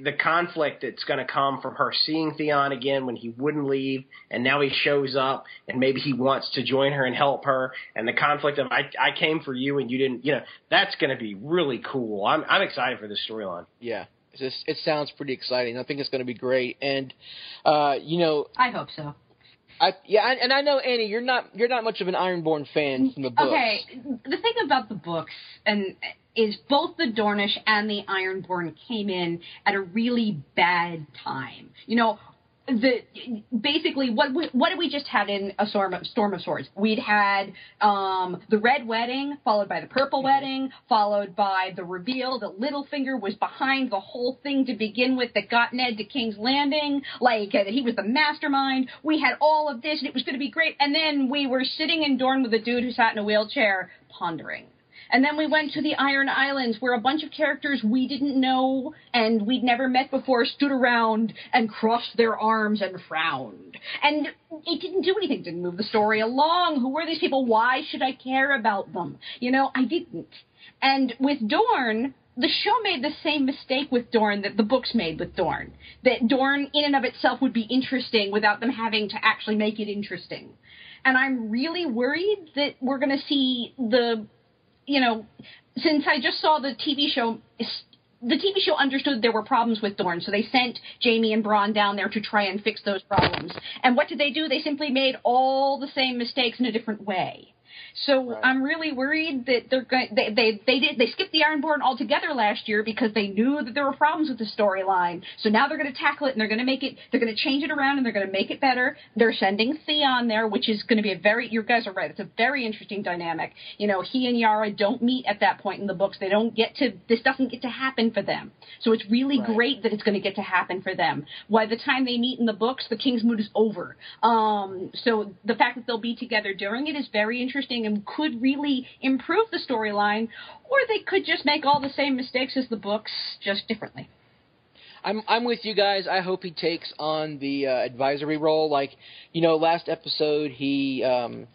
the conflict that's going to come from her seeing Theon again when he wouldn't leave, and now he shows up, and maybe he wants to join her and help her, and the conflict of I I came for you and you didn't, you know, that's going to be really cool. I'm I'm excited for this storyline. Yeah. It's just, it sounds pretty exciting. I think it's going to be great, and uh, you know, I hope so. I yeah, and- and I know Annie, you're not you're not much of an Ironborn fan from the books. Okay, the thing about the books and is both the Dornish and the Ironborn came in at a really bad time. You know, the basically what what did we just had in a storm of, storm of swords? We'd had um, the red wedding, followed by the purple wedding, followed by the reveal that Littlefinger was behind the whole thing to begin with, that got Ned to King's Landing, like uh, that he was the mastermind. We had all of this, and it was going to be great. And then we were sitting in Dorne with a dude who sat in a wheelchair, pondering. And then we went to the Iron Islands where a bunch of characters we didn't know and we'd never met before stood around and crossed their arms and frowned. And it didn't do anything, didn't move the story along. Who were these people? Why should I care about them? You know, I didn't. And with Dorne, the show made the same mistake with Dorne that the books made with Dorne. That Dorne, in and of itself, would be interesting without them having to actually make it interesting. And I'm really worried that we're going to see the you know, since I just saw the TV show, the TV show understood there were problems with Dorne, so they sent Jaime and Bronn down there to try and fix those problems. And what did they do? They simply made all the same mistakes in a different way. So I'm really worried that they're going. They, they they did they skipped the Ironborn altogether last year because they knew that there were problems with the storyline. So now they're going to tackle it and they're going to make it. They're going to change it around and they're going to make it better. They're sending Theon there, which is going to be a very. You guys are right. It's a very interesting dynamic. You know, he and Yara don't meet at that point in the books. They don't get to. This doesn't get to happen for them. So it's really Right. great that it's going to get to happen for them. By the time they meet in the books, the King's Moot is over. Um, so the fact that they'll be together during it is very interesting and could really improve the storyline, or they could just make all the same mistakes as the books, just differently. I'm I'm with you guys. I hope he takes on the uh, advisory role. Like, you know, last episode he um,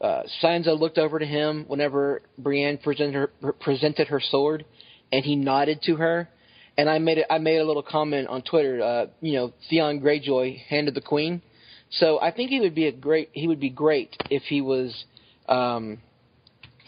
uh, Sansa looked over to him whenever Brienne presented her presented her sword, and he nodded to her. And I made it. I made a little comment on Twitter. Uh, you know, Theon Greyjoy handed the queen. So I think he would be a great. He would be great if he was. Um,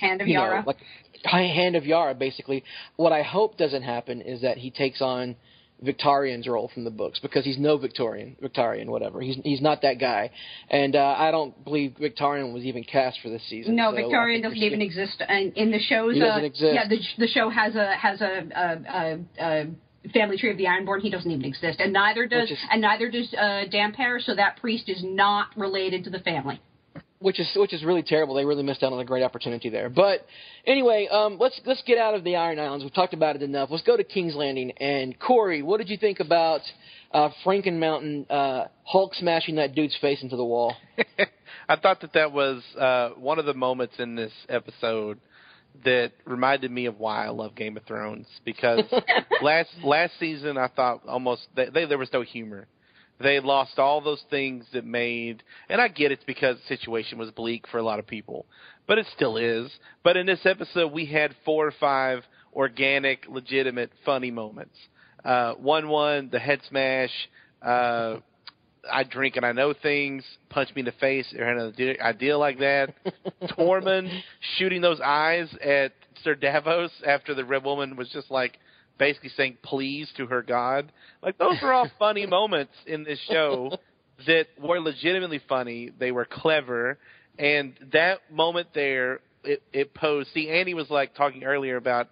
Hand of Yara. know, like hand of Yara, basically. What I hope doesn't happen is that he takes on Victarion's role from the books because he's no Victarion, Victarion, whatever. He's he's not that guy, and uh, I don't believe Victarion was even cast for this season. no, so Victarion doesn't even exist in, in the shows. He doesn't uh, exist. Yeah, the the show has a has a, a, a, a family tree of the Ironborn. He doesn't even exist, and neither does is- and neither does uh, Damphair. So that priest is not related to the family. Which is which is really terrible. They really missed out on a great opportunity there. But anyway, um, let's let's get out of the Iron Islands. We've talked about it enough. Let's go to King's Landing. And Corey, what did you think about uh, Franken Mountain uh, Hulk smashing that dude's face into the wall? <laughs> I thought that that was uh, one of the moments in this episode that reminded me of why I love Game of Thrones because <laughs> last last season I thought almost they, they, there was no humor. They lost all those things that made, and I get it's because the situation was bleak for a lot of people, but it still is. But in this episode, we had four or five organic, legitimate, funny moments. Uh, one one, the head smash. Uh, I drink and I know things. Punch me in the face or an idea, idea like that. <laughs> Tormund shooting those eyes at Sir Davos after the red woman was just like basically saying please to her god. Like those were all funny <laughs> moments in this show that were legitimately funny. They were clever, and that moment there, it, it posed. See, Andy was like talking earlier about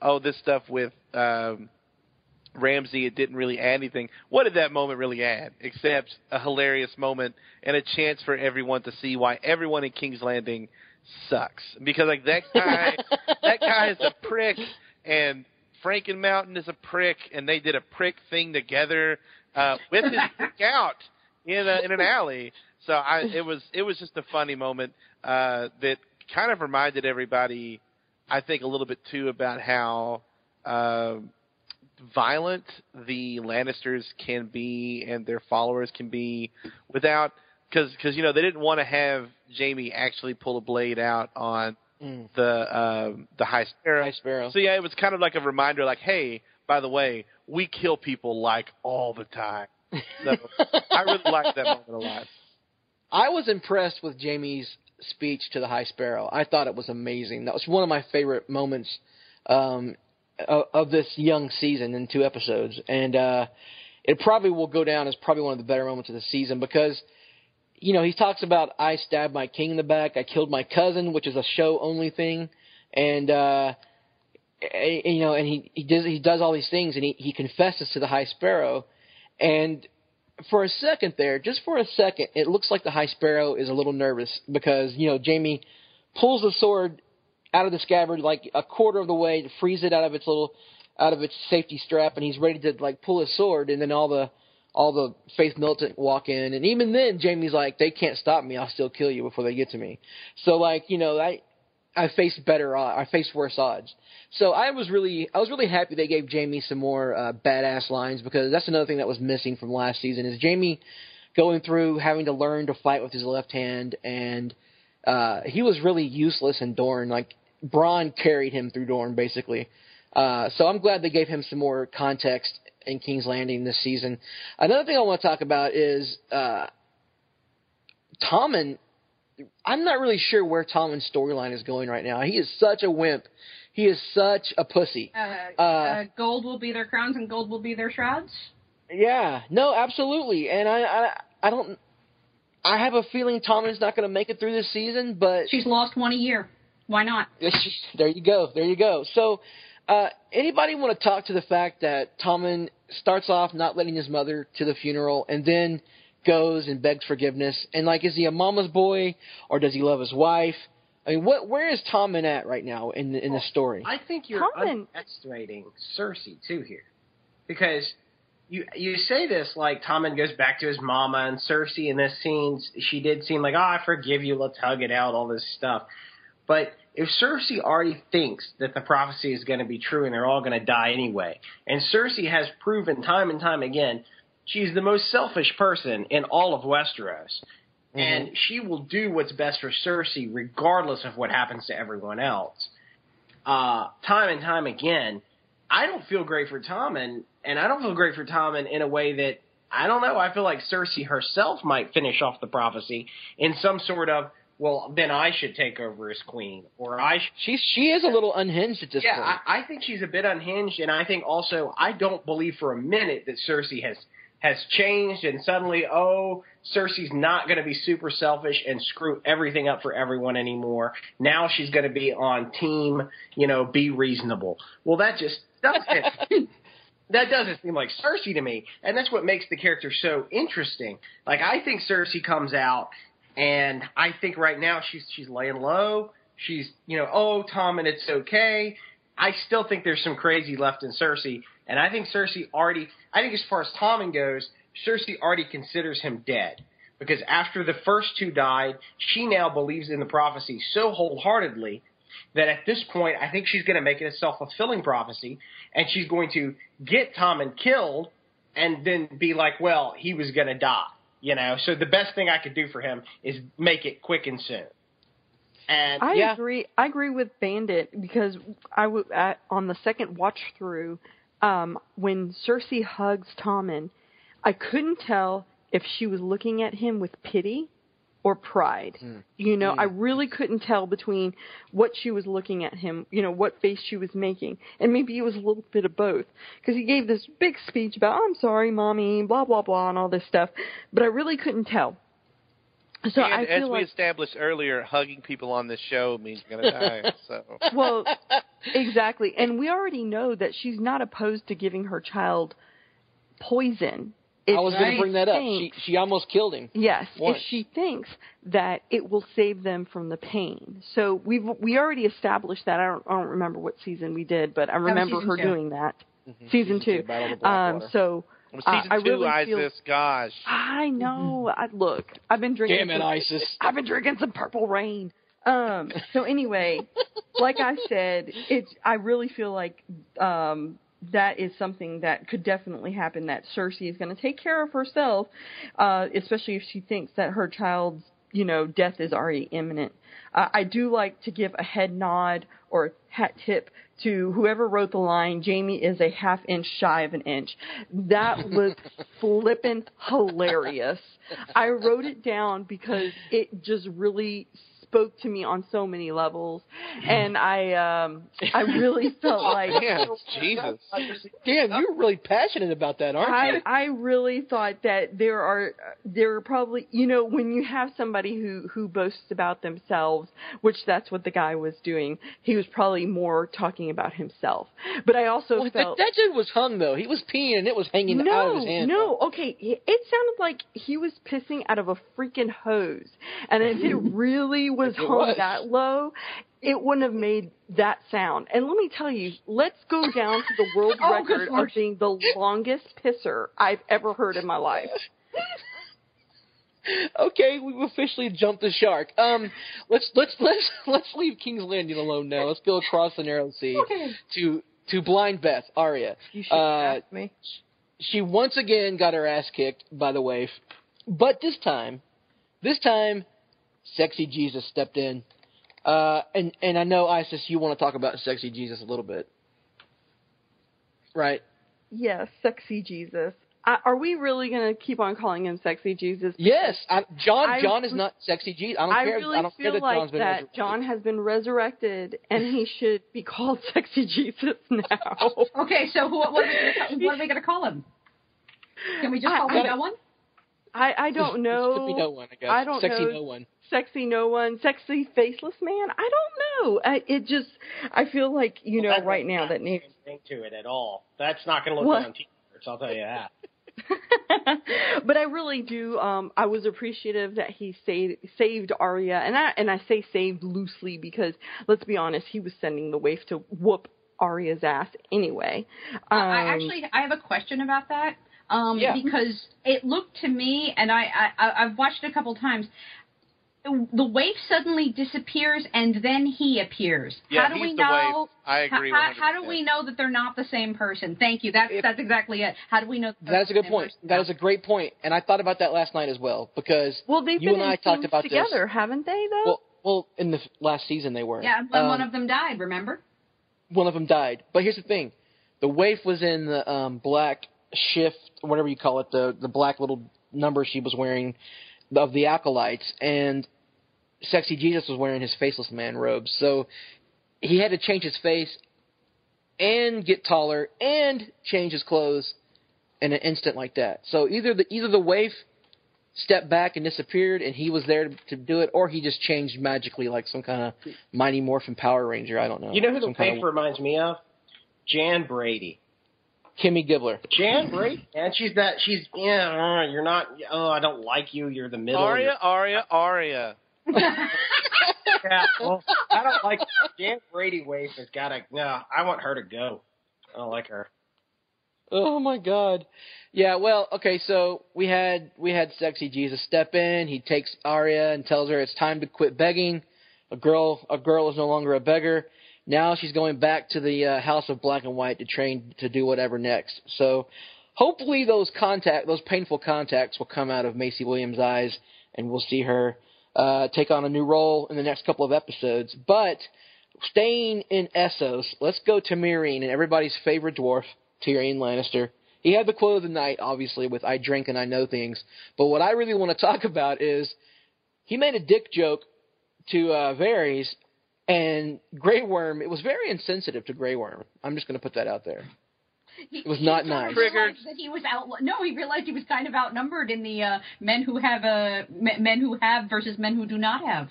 oh this stuff with. um Ramsay, it didn't really add anything. What did that moment really add? Except a hilarious moment and a chance for everyone to see why everyone in King's Landing sucks. Because like that guy, <laughs> that guy is a prick, and Franken Mountain is a prick, and they did a prick thing together uh, with his <laughs> prick out in a, in an alley. So I, it was it was just a funny moment uh, that kind of reminded everybody, I think, a little bit too about how. Uh, violent the Lannisters can be and their followers can be without because because you know they didn't want to have Jaime actually pull a blade out on Mm. the uh, the High Sparrow. High Sparrow. So yeah, it was kind of like a reminder, like, hey, by the way, we kill people like all the time. So I really <laughs> liked that moment a lot. I was impressed with Jaime's speech to the High Sparrow. I thought it was amazing. That was one of my favorite moments um, of, of this young season in two episodes, and uh, it probably will go down as probably one of the better moments of the season because. You know, he talks about I stabbed my king in the back, I killed my cousin, which is a show only thing, and uh you know, and he he does he does all these things, and he he confesses to the High Sparrow, and for a second there, just for a second, it looks like the High Sparrow is a little nervous because you know Jaime pulls the sword out of the scabbard like a quarter of the way, frees it out of its little out of its safety strap, and he's ready to like pull his sword, and then all the all the faith militant walk in, and even then Jaime's like, they can't stop me, I'll still kill you before they get to me. So like you know I I better I faced worse odds. So I was really I was really happy they gave Jaime some more uh, badass lines because that's another thing that was missing from last season is Jaime going through having to learn to fight with his left hand and uh he was really useless in Dorne like Bronn carried him through Dorne basically. Uh so I'm glad they gave him some more context in King's Landing this season. Another thing I want to talk about is uh Tommen I'm not really sure where Tommen's storyline is going right now. He is such a wimp. He is such a pussy. Uh, uh, gold will be their crowns and gold will be their shrouds. Yeah, no, absolutely. And I, I, I don't. I have a feeling Tommen's not going to make it through this season, but She's lost one a year. Why not? <laughs> there you go, there you go. So, uh, anybody want to talk to the fact that Tommen starts off not letting his mother to the funeral, and then goes and begs forgiveness, and like, is he a mama's boy or does he love his wife? I mean, what where is Tommen at right now in the, in the story? I think you're Tommen- underestimating Cersei too here, because you you say this like Tommen goes back to his mama and Cersei in this scene she did seem like oh I forgive you let's hug it out all this stuff, but if Cersei already thinks that the prophecy is going to be true and they're all going to die anyway, and Cersei has proven time and time again she's the most selfish person in all of Westeros. And she will do what's best for Cersei regardless of what happens to everyone else. Uh, time and time again, I don't feel great for Tommen, and I don't feel great for Tommen in a way that I don't know. I feel like Cersei herself might finish off the prophecy in some sort of well, then I should take over as queen, or I. Sh- She's she is a little unhinged at this yeah, point. I, I think she's a bit unhinged, and I think also I don't believe for a minute that Cersei has has changed and suddenly, oh, Cersei's not going to be super selfish and screw everything up for everyone anymore. Now she's going to be on team, you know, be reasonable. Well, that just doesn't. <laughs> that doesn't seem like Cersei to me, and that's what makes the character so interesting. Like I think Cersei comes out, and I think right now she's she's laying low. She's you know, oh Tommen it's okay. I still think there's some crazy left in Cersei, and I think Cersei already. I think as far as Tommen goes, Cersei already considers him dead because after the first two died, she now believes in the prophecy so wholeheartedly that at this point, I think she's going to make it a self fulfilling prophecy, and she's going to get Tommen killed, and then be like, well, he was going to die, you know. So the best thing I could do for him is make it quick and soon. And I yeah, agree. I agree with Bandit because I w- at, on the second watch through, um, when Cersei hugs Tommen, I couldn't tell if she was looking at him with pity or pride. Hmm. You know, hmm. I really couldn't tell between what she was looking at him, you know, what face she was making. And maybe it was a little bit of both. Because he gave this big speech about, I'm sorry, mommy, blah, blah, blah, and all this stuff. But I really couldn't tell. So and I as we like, established earlier, hugging people on this show means you're gonna die. <laughs> So well, <laughs> exactly. And we already know that she's not opposed to giving her child poison. I was going to bring that up. She thinks- she almost killed him. Yes, Once. if she thinks that it will save them from the pain. So we've we already established that. I don't I don't remember what season we did, but I remember her two. doing that. Mhm. Season, two. Battle Um, so Well, uh, season I two, really Isis, feel. gosh. I know. I look. I've been drinking. Damn it, some- Isis. I've been drinking some Purple Rain. Um. So anyway, like I said, it's. I really feel like um that is something that could definitely happen. That Cersei is going to take care of herself, uh, especially if she thinks that her child's you know, death is already imminent. Uh, I do like to give a head nod or hat tip to whoever wrote the line, Jaime is a half inch shy of an inch. That <laughs> was flippin' hilarious. I wrote it down because it just really spoke to me on so many levels <laughs> and I um I really <laughs> felt like Damn, <laughs> Jesus. Damn, you're really passionate about that, aren't I you? I really thought that there are there are probably you know when you have somebody who who boasts about themselves, which that's what the guy was doing. He was probably more talking about himself. But I also Well, that, felt that dude was hung though. He was peeing and it was hanging no, out of his hand. No, okay. It sounded like he was pissing out of a freaking hose. And if it really was It hung was. that low, it wouldn't have made that sound. And let me tell you, let's go down to the <laughs> world Oh, record of being the longest pisser I've ever heard in my life. <laughs> Okay, we've officially jumped the shark. Um, let's let's <laughs> let's let's leave King's Landing alone now. Let's go across the narrow sea Okay. to to blind Beth Arya. You should Uh, ask me. she once again got her ass kicked by the waif, but this time, this time, sexy Jesus stepped in. Uh, and and I know Isis, you want to talk about sexy Jesus a little bit, right? Yes, sexy Jesus. I, are we really going to keep on calling him sexy Jesus? Yes, I, John. I Jon is not sexy Jesus. I don't I care. really I don't care feel that like Jon's been that resurrected. Jon has been resurrected, and he <laughs> should be called <laughs> sexy Jesus now. Okay, so who, what, are we gonna, what are we going to call him? Can we just I- call I- him that one? I, I don't know. Sexy no one, I guess. I don't Sexy know. no one. Sexy no one, sexy faceless man. I don't know. I, it just, I feel like you know Well, that right doesn't now that needs. anything to it at all. That's not going to look What? good on t-shirts. I'll tell you that. <laughs> <laughs> but I really do. Um, I was appreciative that he saved saved Arya, and I and I say saved loosely because let's be honest, he was sending the waif to whoop Arya's ass anyway. Um, I actually I have a question about that. Um, Yeah. because it looked to me, and I, I I- I've watched it a couple times. The waif suddenly disappears, and then he appears. Yeah, how do he's we the know? waif. I agree How, how, how do 100%. we know that they're not the same person? Thank you. That's that's exactly it. How do we know? That That's a good point. person? That is a great point. point, and I thought about that last night as well because well, they've you been and in I talked about together, this. haven't they? Though. Well, well, in the last season they were. Yeah, when one Um, of them died. Remember? one of them died. But here's the thing: the waif was in the um, black shift, whatever you call it, the the black little number she was wearing of the acolytes, and sexy Jesus was wearing his faceless man robes. So he had to change his face and get taller and change his clothes in an instant like that. So either the either the waif stepped back and disappeared and he was there to, to do it, or he just changed magically like some kind of Mighty Morphin Power Ranger. I don't know. You know who the waif of- reminds me of? Jan Brady. Kimmy Gibbler. Jan Brady, and she's that. She's yeah. uh, You're not. Oh, I don't like you. You're the middle. Aria, Aria, Aria. <laughs> Yeah, well, I don't like Jan Brady. Waif has got to. No, I want her to go. I don't like her. Oh my God. Yeah. Well. Okay. So we had we had sexy Jesus step in. He takes Arya and tells her it's time to quit begging. A girl a girl is no longer a beggar. Now she's going back to the uh, House of Black and White to train to do whatever next. So hopefully those contact those painful contacts will come out of Maisie Williams' eyes, and we'll see her uh, take on a new role in the next couple of episodes. But staying in Essos, let's go to Meereen and everybody's favorite dwarf, Tyrion Lannister. He had the quote of the night, obviously, with "I drink and I know things." But what I really want to talk about is he made a dick joke to uh, Varys, and Grey Worm. It was very insensitive to Grey Worm. I'm just going to put that out there. He- It was not he sort nice. realized That he was out. No, he realized he was kind of outnumbered in the uh, men who have uh, men who have versus men who do not have.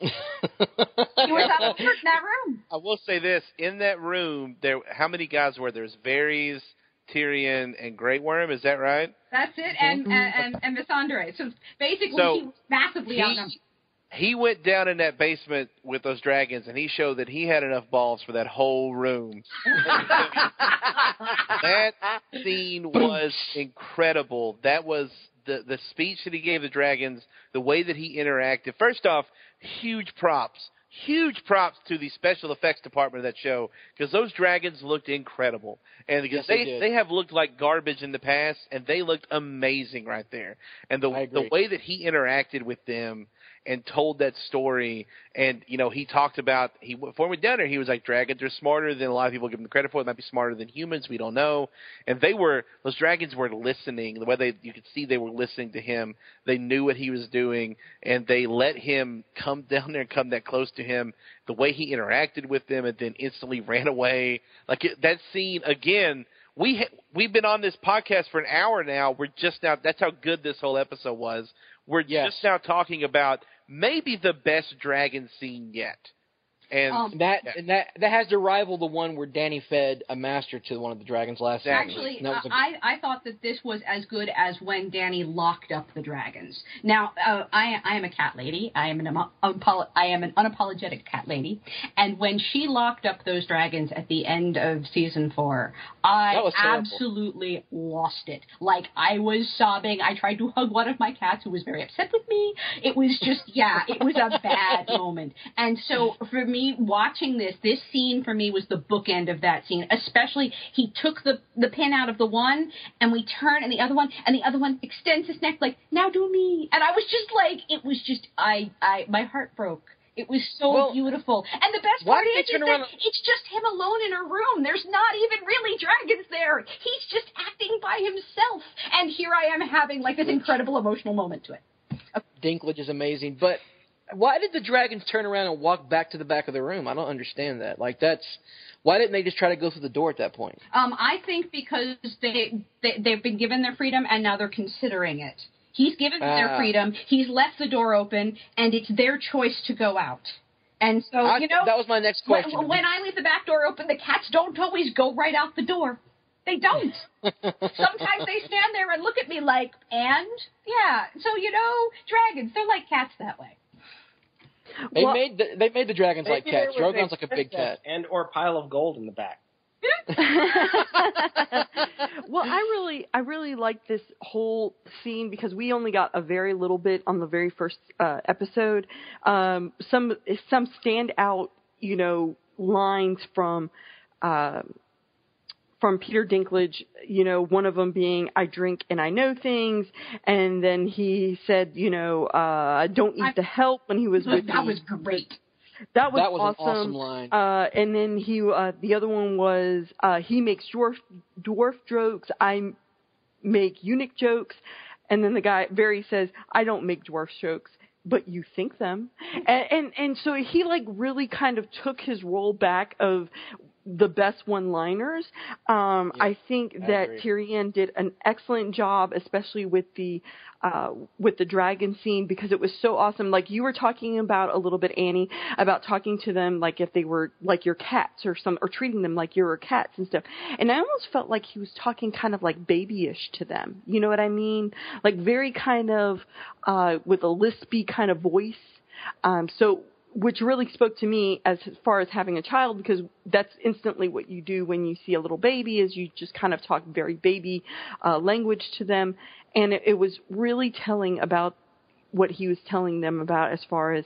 <laughs> He was outnumbered in that room. I will say this: in that room, there how many guys were there? There's Varys, Tyrion, and Grey Worm. Is that right? That's it, and and and, and Missandei. So basically, So, he was massively he- outnumbered. He went down in that basement with those dragons, and he showed that he had enough balls for that whole room. <laughs> that scene was incredible. That was the the speech that he gave the dragons, the way that he interacted. First off, huge props. Huge props to the special effects department of that show because those dragons looked incredible, and because Yes, they they they have looked like garbage in the past, and they looked amazing right there. And the the way that he interacted with them, and told that story. And you know, he talked about he before we done it, he was like, dragons are smarter than a lot of people give them credit for. They might be smarter than humans. We don't know. And they were those dragons were listening. The way they you could see they were listening to him. They knew what he was doing, and they let him come <laughs> down there and come that close to him. The way he interacted with them, and then instantly <laughs> ran away. Like it, that scene again we ha- we've been on this podcast for an hour now. We're just now. That's how good this whole episode was. We're Yes. just now talking about maybe the best dragon scene yet. And Um, that and that that has to rival the one where Dany fed a master to one of the dragons last season. Actually, And that was a- I, I thought that this was as good as when Dany locked up the dragons. Now, uh, I, I am a cat lady. I am an um, unapolo- I am an unapologetic cat lady. And when she locked up those dragons at the end of season four, I That was terrible. absolutely lost it. Like I was sobbing. I tried to hug one of my cats who was very upset with me. It was just, yeah, it was a bad <laughs> moment. And so for me, watching this, this scene for me was the bookend of that scene. Especially, he took the the pin out of the one, and we turn, and the other one, and the other one extends his neck like, now do me. And I was just like, it was just, I, I, my heart broke. It was so Well, beautiful. And the best part is, is that it's just him alone in a room. There's not even really dragons there. He's just acting by himself. And here I am having like this incredible emotional moment to it. Dinklage is amazing, but why did the dragons turn around and walk back to the back of the room? I don't understand that. Like that's why didn't they just try to go through the door at that point? Um, I think because they, they they've been given their freedom and now they're considering it. He's given them Ah. their freedom. He's left the door open, and it's their choice to go out. And so I- you know that was my next when- question. When, I leave the back door open, the cats don't always go right out the door. They don't. <laughs> Sometimes they stand there and look at me like, and yeah. So you know, dragons they're like cats that way. They Well- made the, they made the dragons like cats. was Drogon's like a big cat. and or a pile of gold in the back. <laughs> <laughs> well, I really, I really like this whole scene because we only got a very little bit on the very first uh, episode. Um, some some standout, you know, lines from. Uh, from Peter Dinklage, you know, one of them being "I drink and I know things," and then he said, you know, uh, "I don't need the help" when he was with that me. was great. That was That was an awesome. awesome line. Uh, and then he, uh, the other one was uh, he makes dwarf dwarf jokes. I make eunuch jokes, and then the guy Varys says, "I don't make dwarf jokes." But you think them, and, and and so he like really kind of took his role back of the best one-liners. Um, I think I that agree. Tyrion did an excellent job, especially with the uh, with the dragon scene because it was so awesome. Like you were talking about a little bit, Annie, about talking to them like if they were like your cats or some, or treating them like your cats and stuff. And I almost felt like he was talking kind of like babyish to them. You know what I mean? Like very kind of uh, with a lispy kind of voice. Um, so which really spoke to me as far as having a child because that's instantly what you do when you see a little baby is you just kind of talk very baby uh, language to them. And it, it was really telling about what he was telling them about as far as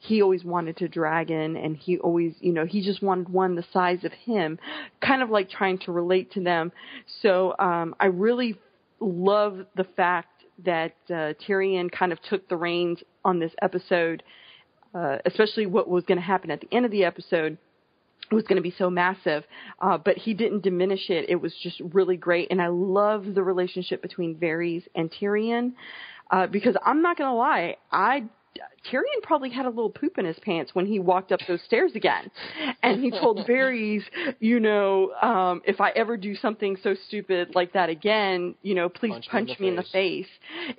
he always wanted a dragon and he always you know he just wanted one the size of him kind of like trying to relate to them. So um i really love the fact that uh, Tyrion kind of took the reins on this episode uh, especially what was going to happen at the end of the episode was going to be so massive, uh, but he didn't diminish it. It was just really great, and I love the relationship between Varys and Tyrion uh, because I'm not going to lie, I Tyrion probably had a little poop in his pants when he walked up those stairs again, and he told <laughs> Varys, you know, um, if I ever do something so stupid like that again, you know, please Punch punch, me in the me in the face.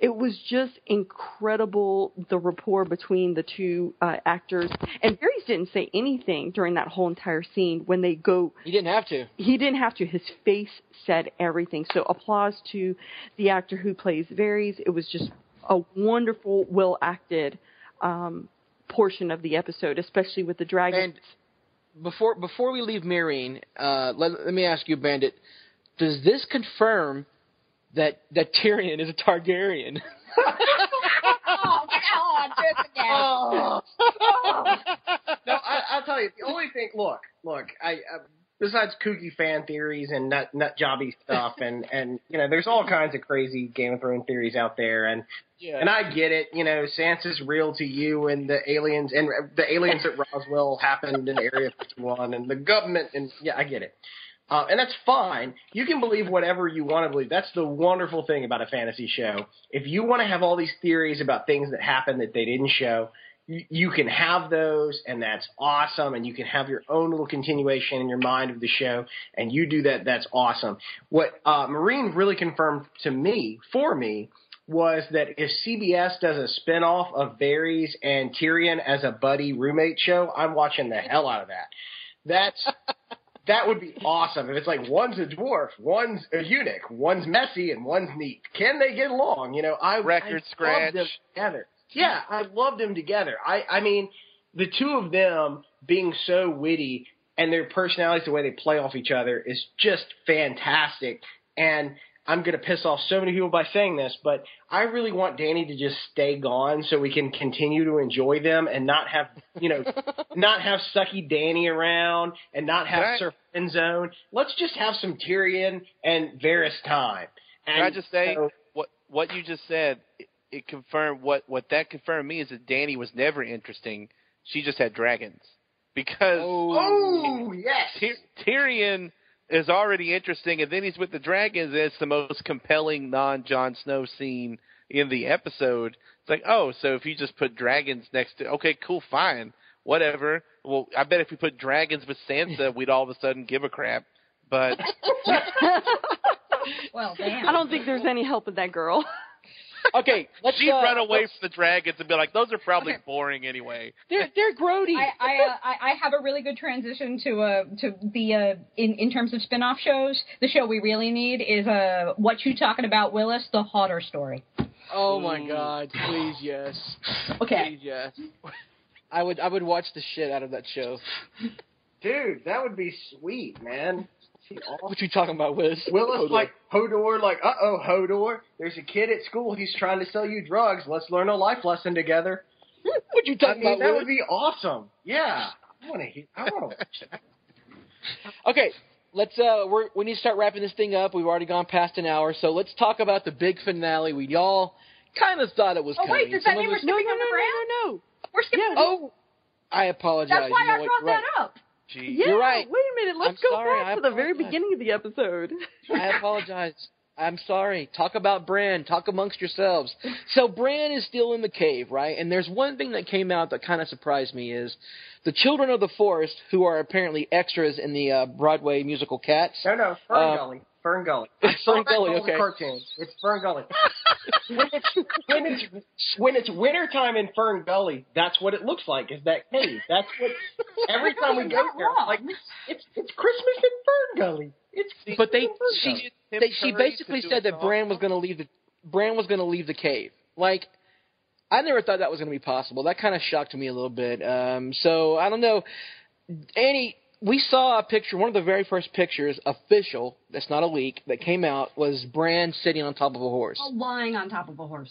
It was just incredible the rapport between the two uh, actors, and Varys didn't say anything during that whole entire scene when they go He didn't have to. he didn't have to. His face said everything. So applause to the actor who plays Varys. It was just a wonderful, well acted um, portion of the episode, especially with the dragon. And before before we leave Meereen, uh, let, let me ask you, Bandit, does this confirm that that Tyrion is a Targaryen? <laughs> <laughs> oh, come on, again. Oh. no, I, I'll tell you. The only thing. Look, look. I, I besides kooky fan theories and nut nut jobby <laughs> stuff, and and you know, there's all kinds of crazy Game of Thrones theories out there, and Yeah. and I get it. You know, Sansa's real to you, and the aliens and the aliens at Roswell happened in Area 51, and the government, and yeah, I get it. Uh, and that's fine. You can believe whatever you want to believe. That's the wonderful thing about a fantasy show. If you want to have all these theories about things that happened that they didn't show, you, you can have those, and that's awesome. And you can have your own little continuation in your mind of the show, and you do that. That's awesome. What uh, Meereen really confirmed to me, for me, was that if CBS does a spinoff of Varys and Tyrion as a buddy roommate show, I'm watching the hell out of that. That's <laughs> that would be awesome. If it's like one's a dwarf, one's a eunuch, one's messy, and one's neat. Can they get along? You know, I Record I scratch. together. Yeah, I loved them together. I I mean, the two of them being so witty and their personalities, the way they play off each other, is just fantastic. And I'm gonna piss off so many people by saying this, but I really want Dany to just stay gone so we can continue to enjoy them and not have you know <laughs> not have sucky Dany around and not have I- Sir Friend Zone. Let's just have some Tyrion and Varys time. And Can I just say so- what what you just said? It, it confirmed what what that confirmed me is that Dany was never interesting. She just had dragons because Oh yes. Ty- Tyrion is already interesting, and then he's with the dragons. And it's the most compelling non Jon Snow scene in the episode. It's like, oh, so if you just put dragons next to, okay, cool, fine, whatever. Well, I bet if we put dragons with Sansa, <laughs> we'd all of a sudden give a crap. But <laughs> Well, damn. I don't think there's any help with that girl. Okay, <laughs> let's she'd uh, run away from the dragons and be like, those are probably boring anyway. They're they're grody. I I, uh, I I have a really good transition to uh to the uh in in terms of spin-off shows. The show we really need is uh what you talking about Willis the Hodor story. oh my God! Please yes. Okay. Please yes. I would I would watch the shit out of that show. Dude, that would be sweet, man. See, awesome. What you talking about, Wiz? Willis Hold like Hodor, like, uh oh, Hodor. There's a kid at school. He's trying to sell you drugs. Let's learn a life lesson together. What you I talking mean, about, that Wiz? would be awesome. Yeah, I want to hear. I want to watch that. Okay, let's uh we're, we need to start wrapping this thing up. We've already gone past an hour, so let's talk about the big finale. We y'all kind of thought it was Oh coming. wait, does that Some mean we're us- skipping on the brand? no, no. We're skipping. Oh, I apologize. That's why you know I what? brought right. that up. Gee. Yeah, You're right. Wait a minute. Let's I'm go sorry, back I to the very beginning of the episode. I apologize. I'm sorry. Talk about Bran. Talk amongst yourselves. So Bran is still in the cave, right? And there's one thing that came out that kind of surprised me is the children of the forest, who are apparently extras in the uh, Broadway musical Cats. No, no, Fern Uh, Gully. Fern Gully. It's Fern Gully, okay. Cartoon. It's Fern Gully. <laughs> when it's when it's when it's wintertime in Fern Gully, that's what it looks like. Is that cave? That's what. Every time we go Not there, wrong. like it's it's Christmas in Fern Gully. It's But they she they, she basically said that? Bran was going to leave the Bran was going to leave the cave. Like I never thought that was going to be possible. That kind of shocked me a little bit. Um, so I don't know. Annie, we saw a picture. One of the very first pictures, official. That's not a leak. That came out was Bran sitting on top of a horse. Oh, lying on top of a horse.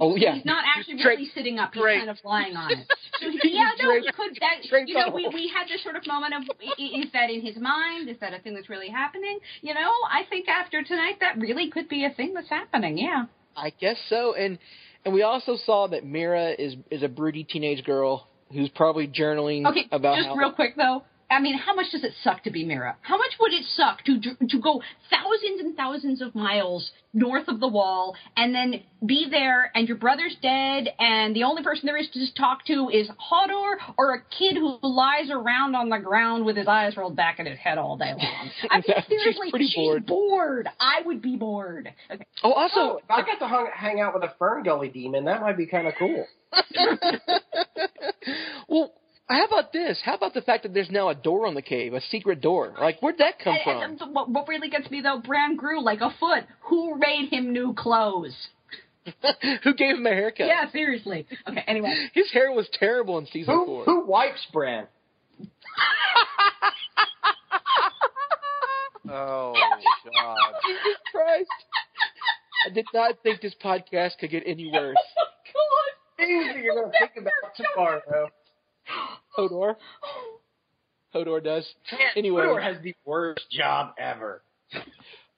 Oh yeah, He's not actually really sitting up. He's kind of lying on it. <laughs> So he, yeah, no, he could. That, you know, we we had this sort of moment of is that in his mind? Is that a thing that's really happening? You know, I think after tonight, that really could be a thing that's happening. Yeah. I guess so. And and we also saw that Meera is is a broody teenage girl who's probably journaling Okay, about just how real quick though. I mean, how much does it suck to be Meera? How much would it suck to to go thousands and thousands of miles north of the wall and then be there and your brother's dead and the only person there is to just talk to is Hodor or a kid who lies around on the ground with his eyes rolled back in his head all day long? <laughs> I mean, She's seriously, pretty she's bored. bored. I would be bored. Okay. Oh, also, Oh, if I got to hung, hang out with a Fern Gully demon, that might be kind of cool. <laughs> <laughs> well, how about this? How about the fact that there's now a door on the cave, a secret door? Like, where'd that come And- from? and what, what really gets me though, Bran grew like a foot. Who made him new clothes? <laughs> Who gave him a haircut? Yeah, seriously. Okay, anyway. <laughs> His hair was terrible in season Who four. who wipes Bran? <laughs> Oh God! Jesus Christ! I did not think this podcast could get any worse. oh, Things that you're going to think about tomorrow. <gasps> Hodor. <gasps> Hodor does. Man, Anyway. Hodor has the worst job ever.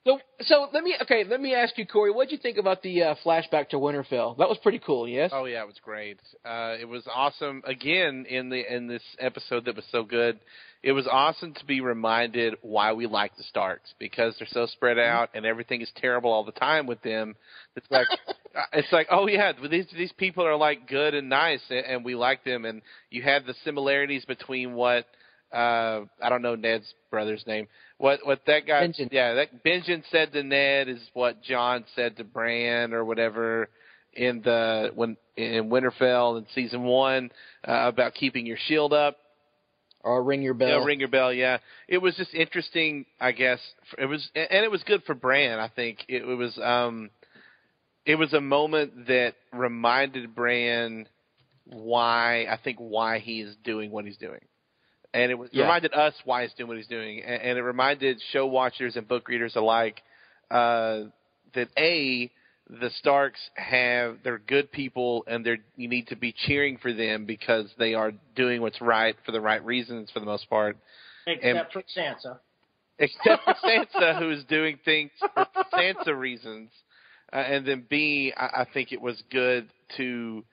So, so let me okay. Let me ask you, Corey. What did you think about the uh, flashback to Winterfell? That was pretty cool. Yes. Oh yeah, it was great. Uh, it was awesome again in the in this episode that was so good. It was awesome to be reminded why we like the Starks because they're so spread out and everything is terrible all the time with them. It's like <laughs> it's like oh yeah, these these people are like good and nice and, and we like them and you have the similarities between what uh I don't know Ned's brother's name. What what that guy Benjen. yeah, that Benjen said to Ned is what Jon said to Bran or whatever in the when in Winterfell in season 1 uh, about keeping your shield up. Or ring your bell. Yeah, ring your bell. Yeah, it was just interesting. I guess it was, and it was good for Bran. I think it, it was. um It was a moment that reminded Bran why I think why he's doing what he's doing, and it was Yeah. reminded us why he's doing what he's doing, and, and it reminded show watchers and book readers alike uh, that a the Starks have they're good people and they're you need to be cheering for them because they are doing what's right for the right reasons for the most part. Except for Sansa. Except for Sansa <laughs> who's doing things for Sansa reasons. Uh, and then B, I, I think it was good to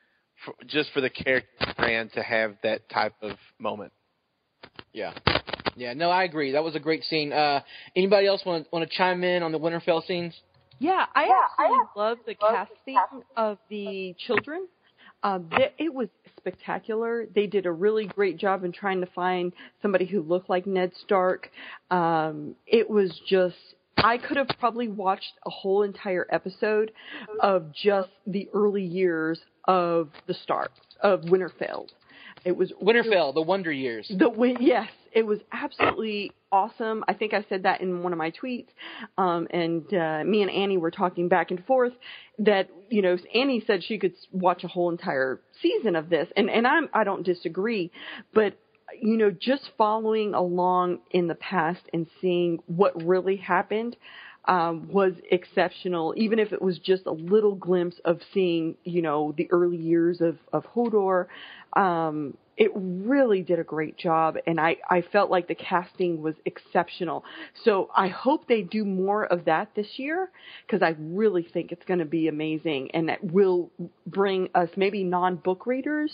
for, just for the character Bran to have that type of moment. Yeah. Yeah. No, I agree. That was a great scene. Uh, anybody else want want to chime in on the Winterfell scenes? Yeah, I actually love the casting of the children. Um, th- it was spectacular. They did a really great job in trying to find somebody who looked like Ned Stark. Um, it was just. I could have probably watched a whole entire episode of just the early years of the start of Winterfell. It was Winterfell, the Wonder Years. the yes, it was absolutely awesome. I think I said that in one of my tweets. Um, and uh, me and Annie were talking back and forth that you know Annie said she could watch a whole entire season of this, and and I'm I don't disagree, but you know just following along in the past and seeing what really happened um, was exceptional, even if it was just a little glimpse of seeing, you know, the early years of, of Hodor. Um, it really did a great job, and I, I felt like the casting was exceptional. So I hope they do more of that this year, because I really think it's going to be amazing, and that will bring us, maybe non-book readers,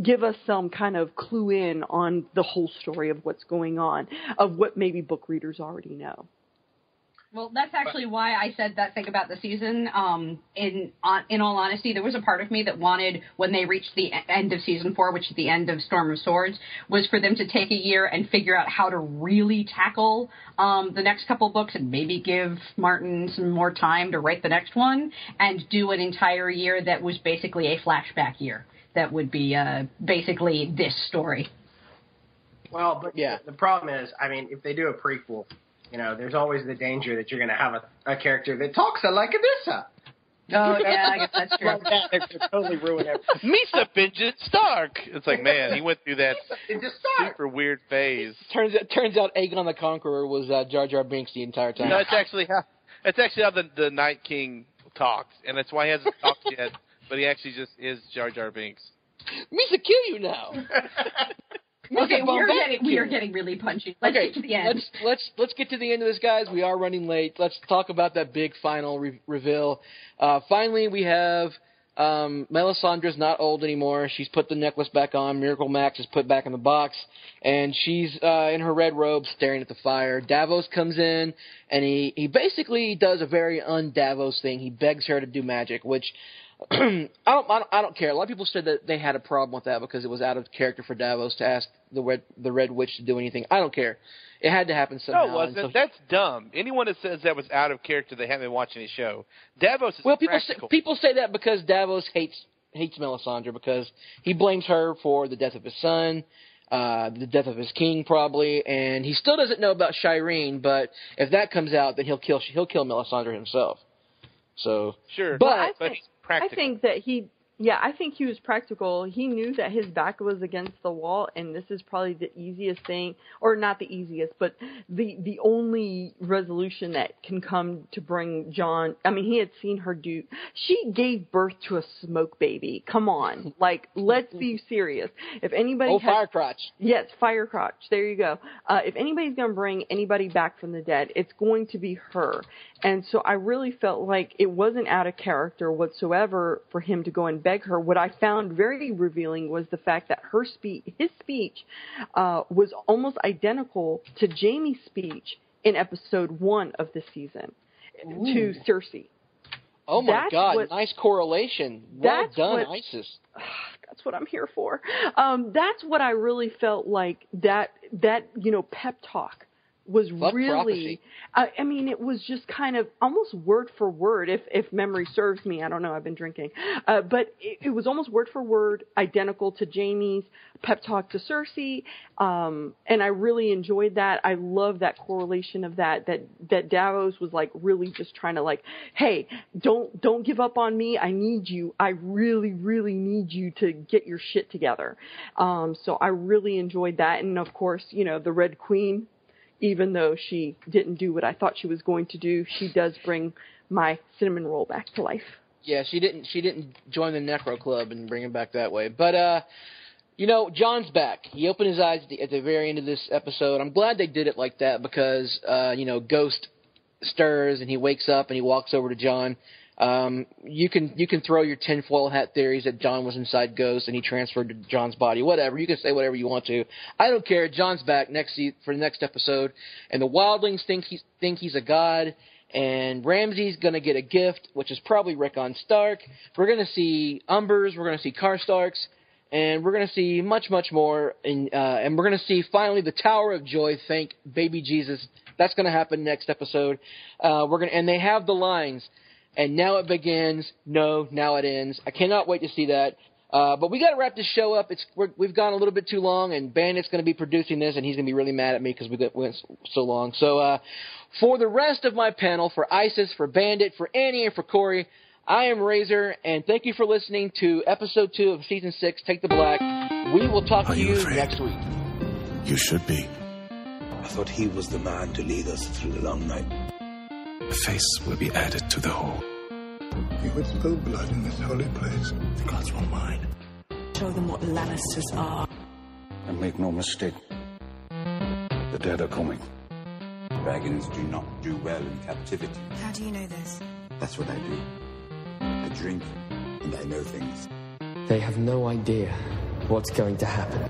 give us some kind of clue in on the whole story of what's going on, of what maybe book readers already know. Well, that's actually why I said that thing about the season. Um, in on, in all honesty, there was a part of me that wanted, when they reached the end of season four, which is the end of Storm of Swords, was for them to take a year and figure out how to really tackle um, the next couple books and maybe give Martin some more time to write the next one and do an entire year that was basically a flashback year. That would be uh, basically this story. Well, but Yeah. the problem is, I mean, if they do a prequel, you know, there's always the danger that you're going to have a, a character that talks like Alyssa. Oh yeah, I guess that's true. Like that, it could totally ruin everything. <laughs> Misa Benjen Stark. It's like man, he went through that It just super weird phase. Turns out, turns out Aegon the Conqueror was uh, Jar Jar Binks the entire time. No, it's actually how it's actually how the the Night King talks, and that's why he hasn't talked yet. <laughs> But he actually just is Jar Jar Binks. Misa kill you now. <laughs> Okay, we are getting we are getting really punchy. Let's okay, get to the end. let's let's let's get to the end of this, guys. We are running late. Let's talk about that big final re- reveal. Uh, finally, we have um, Melisandre's not old anymore. She's put the necklace back on. Miracle Max is put back in the box, and she's uh, in her red robe, staring at the fire. Davos comes in, and he he basically does a very un-Davos thing. He begs her to do magic, which. <clears throat> I don't, I don't. I don't care. A lot of people said that they had a problem with that because it was out of character for Davos to ask the red the Red Witch to do anything. I don't care. It had to happen somehow. No, it wasn't. so- That's dumb. Anyone that says that was out of character, they haven't been watching the show. Davos is well, people say, people say that because Davos hates hates Melisandre because he blames her for the death of his son, uh, the death of his king probably, and he still doesn't know about Shireen. But if that comes out, then he'll kill he'll kill Melisandre himself. So sure, but I but think- practical. I think that he Yeah, I think he was practical. He knew that his back was against the wall, and this is probably the easiest thing, or not the easiest, but the the only resolution that can come to bring Jon. I mean, he had seen her do. She gave birth to a smoke baby. Come on, like let's be serious. If anybody, Oh, has, fire crotch. Yes, fire crotch. There you go. Uh, if anybody's going to bring anybody back from the dead, it's going to be her. And so I really felt like it wasn't out of character whatsoever for him to go and beg her. What I found very revealing was the fact that her speech, his speech, uh, was almost identical to Jaime's speech in episode one of the season to Cersei. Oh my That's God! what- nice correlation. Well done, what- Isis. <sighs> that's what I'm here for. Um, that's what I really felt like that that you know pep talk was Fuck really. I, I mean, it was just kind of almost word for word, if if memory serves me. I don't know. I've been drinking, uh, but it, it was almost word for word identical to Jaime's pep talk to Cersei, um, and I really enjoyed that. I love that correlation of that. That that Davos was like really just trying to like, hey, don't don't give up on me. I need you. I really really need you to get your shit together. Um, so I really enjoyed that, and of course, you know, the Red Queen even though she didn't do what I thought she was going to do, she does bring my cinnamon roll back to life. Yeah, she didn't. She didn't join the Necro Club and bring him back that way. But uh, you know, Jon's back. He opened his eyes at the, at the very end of this episode. I'm glad they did it like that because uh, you know, Ghost stirs and he wakes up and he walks over to John. Um, you can you can throw your tinfoil hat theories that Jon was inside Ghost and he transferred to Jon's body. Whatever you can say whatever you want to. I don't care. Jon's back next for the next episode, and the Wildlings think he's think he's a god. And Ramsay's gonna get a gift, which is probably Rickon Stark. We're gonna see Umbers. We're gonna see Karstarks and we're going to see much, much more. In, uh, and we're going to see finally the Tower of Joy. Thank baby Jesus. That's going to happen next episode. Uh, we're to, and they have the lines. And now it begins. No, now it ends. I cannot wait to see that. Uh, but we got to wrap this show up. It's we're, we've gone a little bit too long, and Bandit's going to be producing this, and he's going to be really mad at me because we got, went so long. So uh, for the rest of my panel, for Isis, for Bandit, for Annie, and for Corey, I am Razor, and thank you for listening to episode two of season six, Take the Black. We will talk Are to you you afraid? next week. You should be. I thought he was the man to lead us through the long night. The face will be added to the whole. You would spill blood in this holy place. The gods won't mind. Show them what Lannisters are. And make no mistake, the dead are coming. Dragons do not do well in captivity. How do you know this? That's what I do. I drink, and I know things. They have no idea what's going to happen.